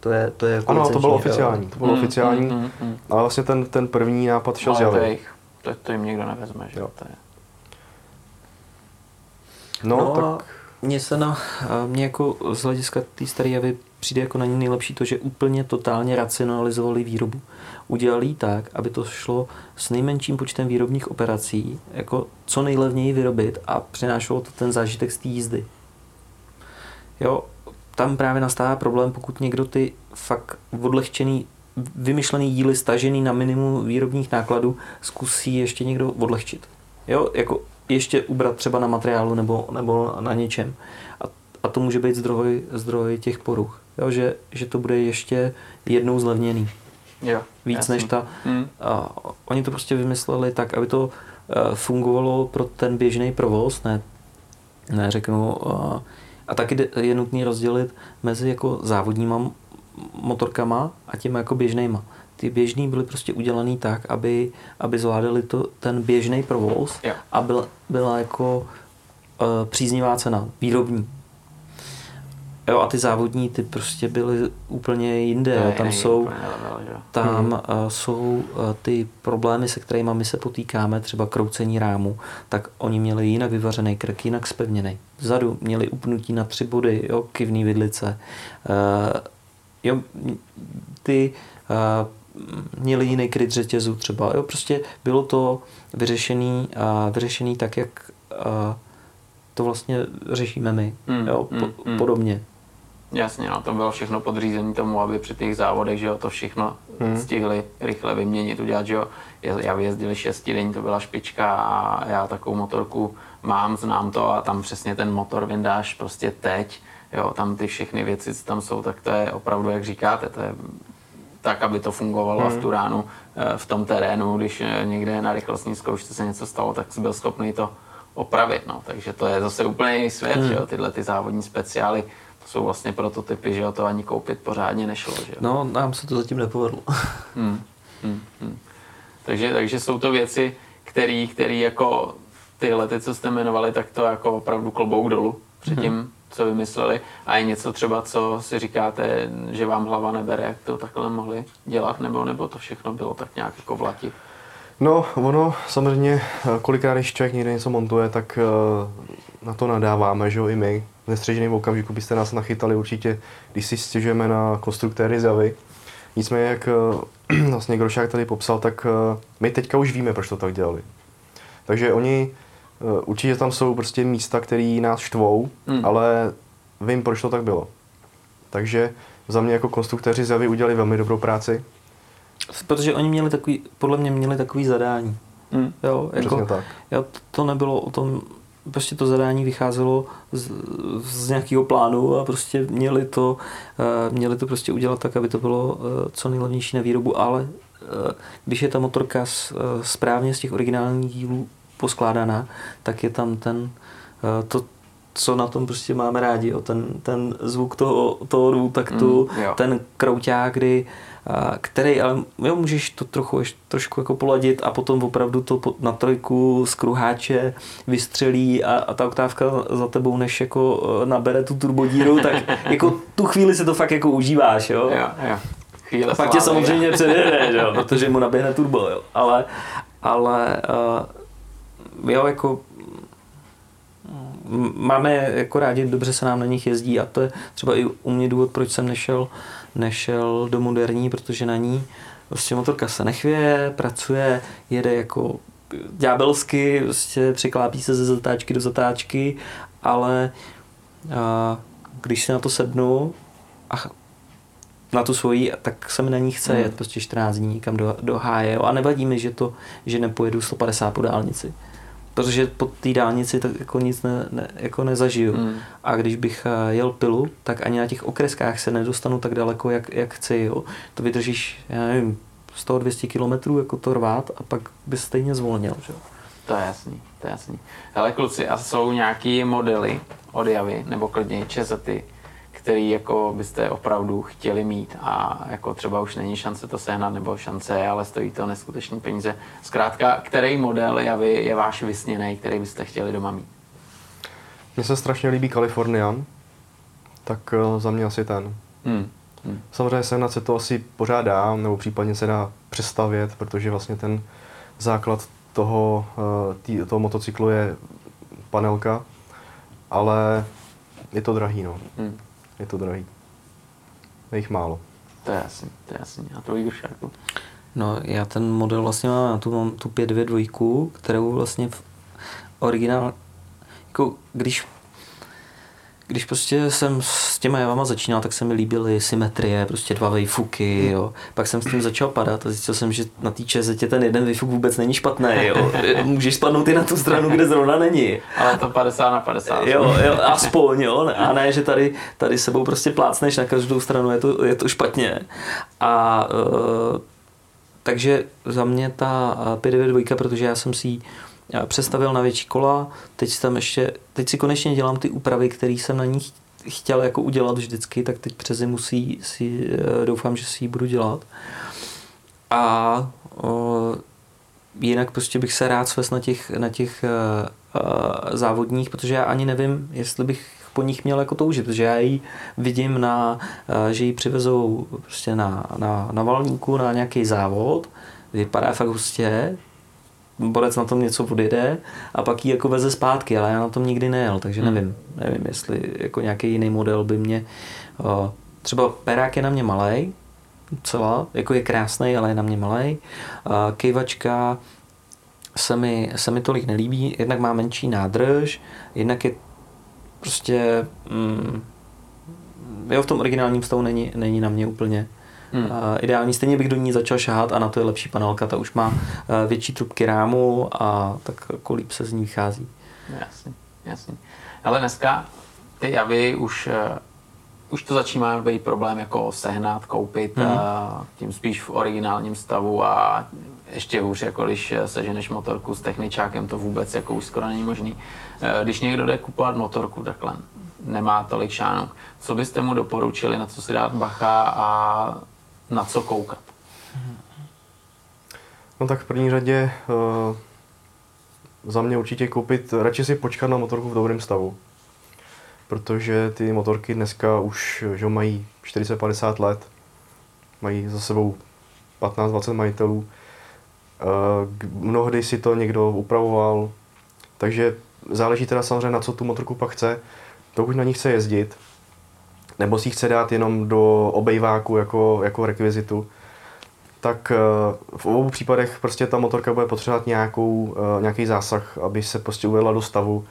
To je, to je jako ano, to bylo oficiální, to bylo mm, oficiální, mm, mm, mm. ale vlastně ten, ten první nápad šel z Javy. To, to jim nikdo nevezme, že jo. To je. No, no tak... Mně se na, mě jako z hlediska té staré javy přijde jako na ní nejlepší to, že úplně totálně racionalizovali výrobu. Udělali tak, aby to šlo s nejmenším počtem výrobních operací, jako co nejlevněji vyrobit a přinášelo to ten zážitek z té jízdy. Jo, tam právě nastává problém, pokud někdo ty fakt odlehčený, vymyšlený díly stažený na minimum výrobních nákladů zkusí ještě někdo odlehčit. Jo, jako ještě ubrat třeba na materiálu nebo, nebo na něčem. A, a to může být zdroj, zdroj těch poruch. Jo, že, že to bude ještě jednou zlevněný. Jo, Víc jasný. než ta... Hmm. A, oni to prostě vymysleli tak, aby to uh, fungovalo pro ten běžný provoz, ne, ne řeknu... Uh, a taky je nutný rozdělit mezi jako závodníma motorkama a těmi jako běžnýma. Ty běžný byly prostě udělaný tak, aby, aby zvládali to, ten běžný provoz jo. a byl, byla jako uh, příznivá cena, výrobní. Jo, a ty závodní, ty prostě byly úplně jinde. jo. Tam jsou, tam hmm. uh, jsou uh, ty problémy, se kterými my se potýkáme, třeba kroucení rámu, tak oni měli jinak vyvařený krk, jinak spevněný. Vzadu měli upnutí na tři body, jo, kivný vidlice. Uh, jo, ty uh, měli jiný kryt řetězu třeba. Jo, prostě bylo to vyřešený, uh, vyřešený tak, jak uh, to vlastně řešíme my. Mm, jo, po, mm, podobně. Jasně, no to bylo všechno podřízené tomu, aby při těch závodech, že jo, to všechno hmm. stihli rychle vyměnit, udělat, že jo. Já vyjezdili šesti den, to byla špička a já takovou motorku mám, znám to a tam přesně ten motor vyndáš prostě teď, jo, tam ty všechny věci, co tam jsou, tak to je opravdu, jak říkáte, to je tak, aby to fungovalo hmm. v tu ránu eh, v tom terénu, když eh, někde na rychlostní zkoušce se něco stalo, tak jsi byl schopný to opravit, no. Takže to je zase úplně jiný svět, hmm. že jo, tyhle ty závodní speciály jsou vlastně prototypy, že o to ani koupit pořádně nešlo. Že? No, nám se to zatím nepovedlo. hmm, hmm, hmm. Takže, takže jsou to věci, které který jako tyhle, ty, co jste jmenovali, tak to jako opravdu klobouk dolů předtím, hmm. co vymysleli. A je něco třeba, co si říkáte, že vám hlava nebere, jak to takhle mohli dělat, nebo, nebo to všechno bylo tak nějak jako vlati? No, ono samozřejmě, kolikrát, když člověk někde něco montuje, tak uh, na to nadáváme, že jo, i my, nestřeženým okamžiku byste nás nachytali určitě, když si stěžujeme na konstruktéry z Javy. Nicméně, jak eh, vlastně Grošák tady popsal, tak eh, my teďka už víme, proč to tak dělali. Takže oni, eh, určitě tam jsou prostě místa, které nás štvou, hmm. ale vím, proč to tak bylo. Takže za mě jako konstruktéři z Javy udělali velmi dobrou práci. Protože oni měli takový, podle mě měli takový zadání. Hmm. Jo, jako, tak. Jo, to nebylo o tom, prostě to zadání vycházelo z, z nějakého plánu a prostě měli to, uh, měli to prostě udělat tak, aby to bylo uh, co nejlevnější na výrobu, ale uh, když je ta motorka správně z těch originálních dílů poskládaná, tak je tam ten, to, co na tom prostě máme rádi, jo, ten, ten zvuk toho, toho taktu, mm, ten krouťák, kdy uh, který, ale jo, můžeš to trochu ještě trošku jako poladit a potom opravdu to na trojku z kruháče vystřelí a, a ta oktávka za tebou, než jako e, nabere tu turbodíru, tak jako tu chvíli se to fakt jako užíváš, jo. jo, jo. Chvíle a pak tě samozřejmě předjede, jo, protože mu naběhne turbo, jo. Ale, ale uh, jo, jako máme jako rádi, dobře se nám na nich jezdí a to je třeba i u mě důvod, proč jsem nešel, nešel do moderní, protože na ní prostě motorka se nechvěje, pracuje, jede jako ďábelsky, prostě překlápí se ze zatáčky do zatáčky, ale a, když si na to sednu a na tu svoji, tak se mi na ní chce hmm. jet prostě 14 dní někam do, do háje a nevadí mi, že to, že nepojedu 150 po dálnici protože po té dálnici tak jako nic ne, ne, jako nezažiju. Mm. A když bych eh, jel pilu, tak ani na těch okreskách se nedostanu tak daleko, jak, jak chci. Jo. To vydržíš, já nevím, 100-200 kilometrů jako to rvát a pak bys stejně zvolnil. Že? To je jasný, to je jasný. Hele kluci, a jsou nějaký modely od Javy, nebo klidně čezety, který jako byste opravdu chtěli mít a jako třeba už není šance to sehnat nebo šance ale stojí to neskutečný peníze. Zkrátka, který model je, vy, je váš vysněný, který byste chtěli doma mít? Mně se strašně líbí Kalifornian, tak uh, za mě asi ten. Hmm. Hmm. Samozřejmě sehnat se to asi pořád dá, nebo případně se dá přestavět, protože vlastně ten základ toho, uh, tý, toho motocyklu je panelka, ale je to drahý, no. Hmm je to drahý. Je jich málo. To je jasný, to je jasný. A to Gršáku? No, já ten model vlastně mám, já tu mám tu 5.2, kterou vlastně v originál, jako když když prostě jsem s těma javama začínal, tak se mi líbily symetrie, prostě dva vejfuky, jo. Pak jsem s tím začal padat a zjistil jsem, že na té čezetě ten jeden vejfuk vůbec není špatný, jo. Můžeš spadnout i na tu stranu, kde zrovna není. Ale to 50 na 50. Jo, jo, aspoň, jo. A ne, že tady, tady sebou prostě plácneš na každou stranu, je to, je to špatně. A uh, takže za mě ta 592, protože já jsem si ji přestavil na větší kola, teď, tam ještě, teď si konečně dělám ty úpravy, které jsem na ní chtěl jako udělat vždycky, tak teď přes zimu si, si doufám, že si ji budu dělat. A o, jinak prostě bych se rád svést na těch, na těch uh, závodních, protože já ani nevím, jestli bych po nich měl jako toužit, protože já ji vidím na, uh, že ji přivezou prostě na, na, na valníku na nějaký závod, vypadá fakt hustě, borec na tom něco odjede a pak ji jako veze zpátky, ale já na tom nikdy nejel, takže hmm. nevím, nevím, jestli jako nějaký jiný model by mě, třeba perák je na mě malý, celá, jako je krásný, ale je na mě malý. Kejvačka se mi, se mi tolik nelíbí, jednak má menší nádrž, jednak je prostě mm, jo, v tom originálním stavu není, není na mě úplně hmm. uh, ideální. Stejně bych do ní začal šahat a na to je lepší panelka, ta už má uh, větší trubky rámu a tak jako líp se z ní vychází. Jasně, jasně. Ale dneska ty javy už uh už to začíná být problém jako sehnat, koupit, hmm. a tím spíš v originálním stavu a ještě hůř, jako když seženeš motorku s techničákem, to vůbec jako už skoro není možný. Když někdo jde kupovat motorku takhle, nemá tolik šánok, co byste mu doporučili, na co si dát bacha a na co koukat? No tak v první řadě uh, za mě určitě koupit, radši si počkat na motorku v dobrém stavu protože ty motorky dneska už že mají 40-50 let, mají za sebou 15-20 majitelů. Eh, mnohdy si to někdo upravoval, takže záleží teda samozřejmě na co tu motorku pak chce. Pokud na ní chce jezdit, nebo si chce dát jenom do obejváku jako, jako rekvizitu, tak eh, v obou případech prostě ta motorka bude potřebovat nějakou, eh, nějaký zásah, aby se prostě uvedla do stavu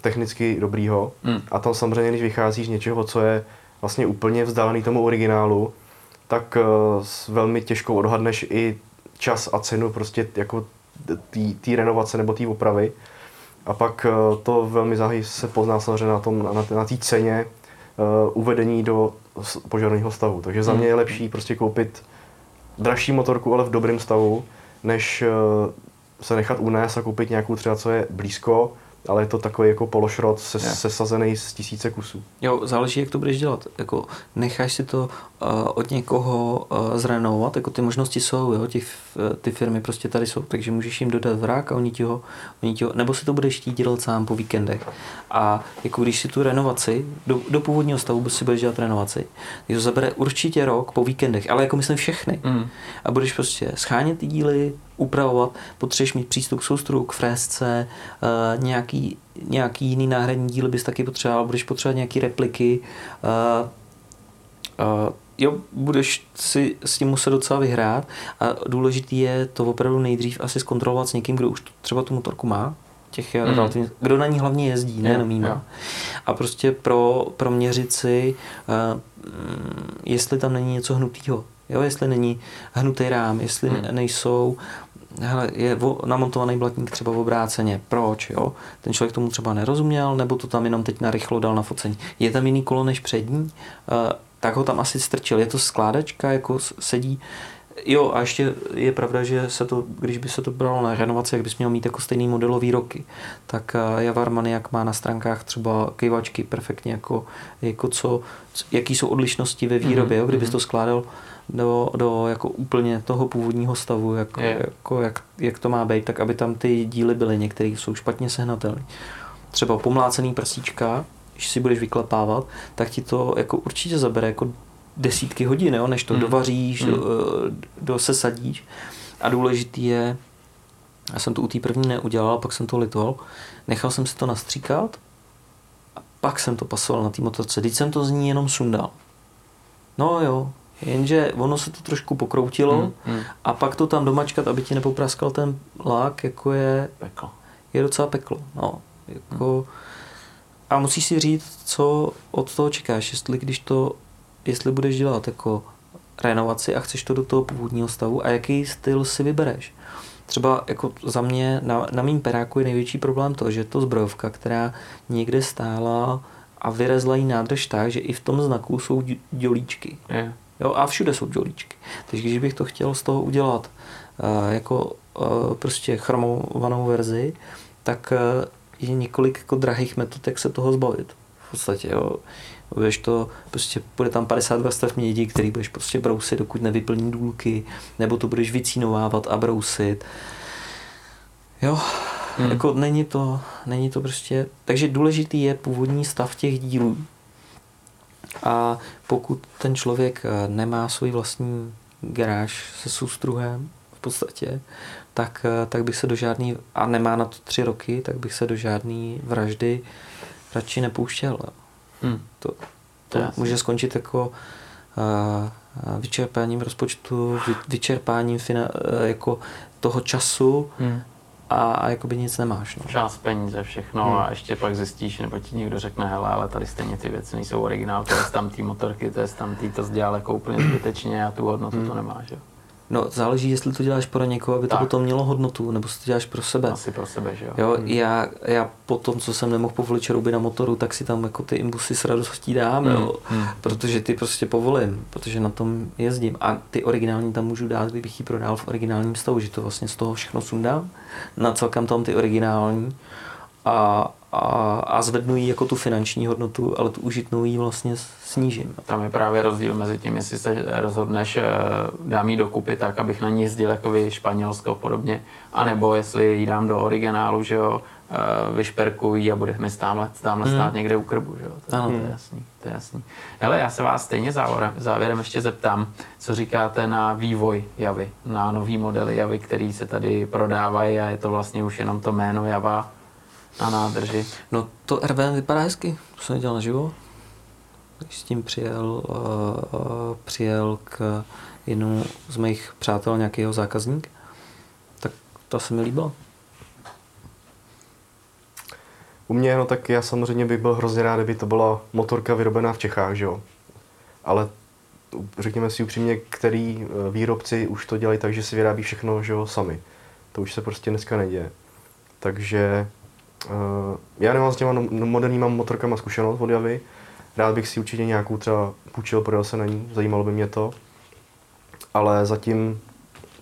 technicky dobrýho hmm. a tam samozřejmě, když vycházíš z něčeho, co je vlastně úplně vzdálený tomu originálu, tak velmi těžko odhadneš i čas a cenu prostě jako té renovace nebo té opravy. A pak to velmi záhy se pozná samozřejmě na tom, na, na té ceně uvedení do požadovaného stavu. Takže za mě je hmm. lepší prostě koupit dražší motorku, ale v dobrém stavu, než uh, se nechat unést a koupit nějakou třeba, co je blízko, ale je to takový jako pološrot se, sesazený z tisíce kusů. Jo, záleží, jak to budeš dělat. Jako, necháš si to uh, od někoho uh, zrenovovat, jako ty možnosti jsou, jo, těch, uh, ty firmy prostě tady jsou, takže můžeš jim dodat vrák a oni ti ho, oni ti ho nebo si to budeš chtít dělat sám po víkendech. A jako když si tu renovaci, do, do původního stavu si budeš dělat renovaci, tak to zabere určitě rok po víkendech, ale jako myslím všechny. Mm. A budeš prostě schánět ty díly, upravovat, potřebuješ mít přístup k soustru, k frézce, uh, nějaký, nějaký jiný náhradní díl bys taky potřeboval, budeš potřebovat nějaký repliky, uh, uh, jo, budeš si s tím muset docela vyhrát a důležitý je to opravdu nejdřív asi zkontrolovat s někým, kdo už třeba tu motorku má, těch mm. relativně, kdo na ní hlavně jezdí, nejenom jíma. A prostě pro, pro měřit si, uh, jestli tam není něco hnutýho. Jo, jestli není hnutý rám, jestli mm. nejsou hele, je namontovaný blatník třeba v obráceně, proč, jo? Ten člověk tomu třeba nerozuměl, nebo to tam jenom teď narychlo dal na focení. Je tam jiný kolo než přední, uh, tak ho tam asi strčil. Je to skládačka, jako sedí, Jo, a ještě je pravda, že se to, když by se to bralo na renovaci, jak bys měl mít jako stejný modelový roky, tak eh, Javar Maniak má na stránkách třeba kejvačky perfektně jako, jako co, jaký jsou odlišnosti ve výrobě, mm-hmm. jo, kdybys mhm. to skládal do, do jako úplně toho původního stavu, jako, je. jako jak, jak, to má být, tak aby tam ty díly byly, některé jsou špatně sehnatelné. Třeba pomlácený prsíčka, když si budeš vyklepávat, tak ti to jako určitě zabere jako desítky hodin, jo, než to mm. dovaříš, mm. Do, do sesadíš. A důležitý je, já jsem to u té první neudělal, pak jsem to litoval, nechal jsem si to nastříkat a pak jsem to pasoval na té motorce. Teď jsem to z ní jenom sundal. No jo, Jenže ono se to trošku pokroutilo hmm, hmm. a pak to tam domačkat, aby ti nepopraskal ten lák, jako je, peklo. je docela peklo. No, jako, hmm. A musíš si říct, co od toho čekáš, jestli když to, jestli budeš dělat jako renovaci a chceš to do toho původního stavu a jaký styl si vybereš. Třeba jako za mě na, na mým peráku je největší problém to, že to zbrojovka, která někde stála a vyrezla jí nádrž tak, že i v tom znaku jsou dělíčky. Je. Jo, a všude jsou dolíčky. Takže když bych to chtěl z toho udělat uh, jako uh, prostě chromovanou verzi, tak uh, je několik jako drahých metod, jak se toho zbavit. V podstatě, jo. Budeš to, prostě bude tam 52 stav mědi, který budeš prostě brousit, dokud nevyplní důlky, nebo to budeš vycínovávat a brousit. Jo, hmm. jako není to, není to prostě, takže důležitý je původní stav těch dílů. A pokud ten člověk eh, nemá svůj vlastní garáž se soustruhem v podstatě, tak, eh, tak bych se do žádný, a nemá na to tři roky, tak bych se do žádný vraždy radši nepouštěl. Hmm. To, to může skončit jako uh, vyčerpáním rozpočtu, vy, vyčerpáním fina, uh, jako toho času hmm. A, a jakoby nic nemáš. No. Čas, peníze, všechno hmm. a ještě pak zjistíš, nebo ti někdo řekne, hele, ale tady stejně ty věci nejsou originál, to je tam té motorky, to je tam tý, to dělal jako úplně zbytečně a tu hodnotu hmm. to nemáš. Jo. No, záleží, jestli to děláš pro někoho, aby tak. to potom mělo hodnotu, nebo si to děláš pro sebe. Asi pro sebe, že jo. jo hmm. já, já po tom, co jsem nemohl povolit čarouby na motoru, tak si tam jako ty imbusy s radostí dám, hmm. jo. Hmm. Protože ty prostě povolím, protože na tom jezdím. A ty originální tam můžu dát, kdybych ji prodal v originálním stavu, že to vlastně z toho všechno sundám, nacelkám tam ty originální a, a, a zvednu jí jako tu finanční hodnotu, ale tu užitnou jí vlastně snížím. Tam je právě rozdíl mezi tím, jestli se rozhodneš eh, dám jí dokupy tak, abych na ní jezdil jako vy Španělsko podobně, anebo jestli ji dám do originálu, že jo, eh, vyšperkují a bude mi stále, stále hmm. stát někde u krbu, že jo. To, ano. to je jasný, to je jasný. Hele, já se vás stejně závěrem, závěrem ještě zeptám, co říkáte na vývoj Javy, na nový modely Javy, který se tady prodávají a je to vlastně už jenom to jméno Java, na nádrži. No to RVM vypadá hezky, to jsem dělal naživo. Když s tím přijel, uh, uh, přijel k jednomu z mých přátel nějakého zákazník, tak to se mi líbilo. U mě, no tak já samozřejmě bych byl hrozně rád, kdyby to byla motorka vyrobená v Čechách, že jo. Ale řekněme si upřímně, který eh, výrobci už to dělají tak, že si vyrábí všechno, že jo, sami. To už se prostě dneska neděje. Takže já nemám s těma no, no, moderníma motorkama zkušenost od Javy. Rád bych si určitě nějakou třeba půjčil, prodal se na ní, zajímalo by mě to. Ale zatím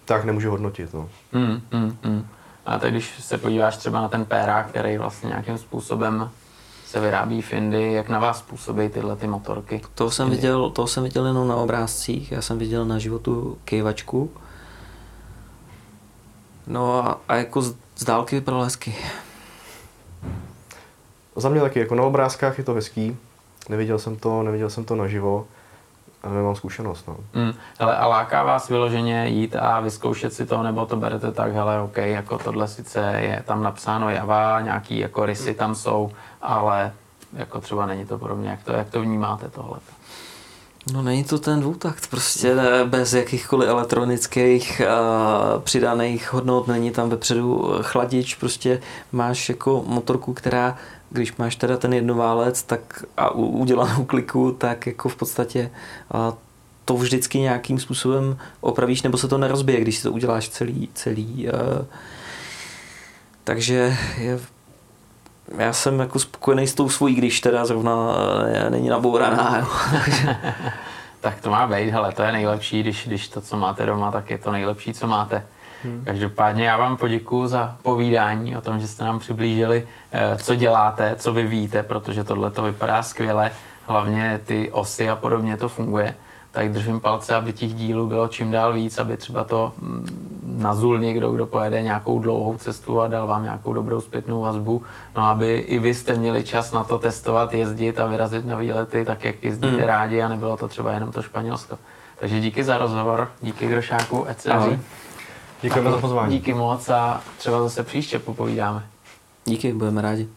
tak nemůžu hodnotit. No. Mm, mm, mm. A teď, když se podíváš třeba na ten pérák, který vlastně nějakým způsobem se vyrábí v Indii, jak na vás působí tyhle ty motorky? To jsem, viděl, to jsem viděl jenom na obrázcích, já jsem viděl na životu kejvačku. No a, a jako z, z dálky vypadalo hezky. Za mě taky, jako na obrázkách je to hezký, neviděl jsem to, neviděl jsem to naživo, a nemám zkušenost. No. Mm, hele, a láká vás vyloženě jít a vyzkoušet si to, nebo to berete tak, hele, OK, jako tohle sice je tam napsáno Java, nějaký jako rysy tam jsou, ale jako třeba není to pro mě, jak to, jak to vnímáte tohle? No není to ten dvoutakt, prostě bez jakýchkoliv elektronických uh, přidaných hodnot, není tam vepředu chladič, prostě máš jako motorku, která když máš teda ten jednoválec tak a udělanou kliku, tak jako v podstatě to vždycky nějakým způsobem opravíš, nebo se to nerozbije, když si to uděláš celý, celý. Takže je, já jsem jako spokojený s tou svojí, když teda zrovna není nabouraná. Tak to má být, hele, to je nejlepší, když, když to, co máte doma, tak je to nejlepší, co máte. Hmm. Každopádně já vám poděkuji za povídání o tom, že jste nám přiblížili, eh, co děláte, co vy víte, protože tohle to vypadá skvěle, hlavně ty osy a podobně to funguje. Tak držím palce, aby těch dílů bylo čím dál víc, aby třeba to mm, nazul někdo, kdo pojede nějakou dlouhou cestu a dal vám nějakou dobrou zpětnou vazbu. No aby i vy jste měli čas na to testovat, jezdit a vyrazit na výlety, tak jak jezdíte hmm. rádi a nebylo to třeba jenom to Španělsko. Takže díky za rozhovor, díky Grošáku, ať se Děkujeme za pozvání. Díky moc a třeba zase příště popovídáme. Díky, budeme rádi.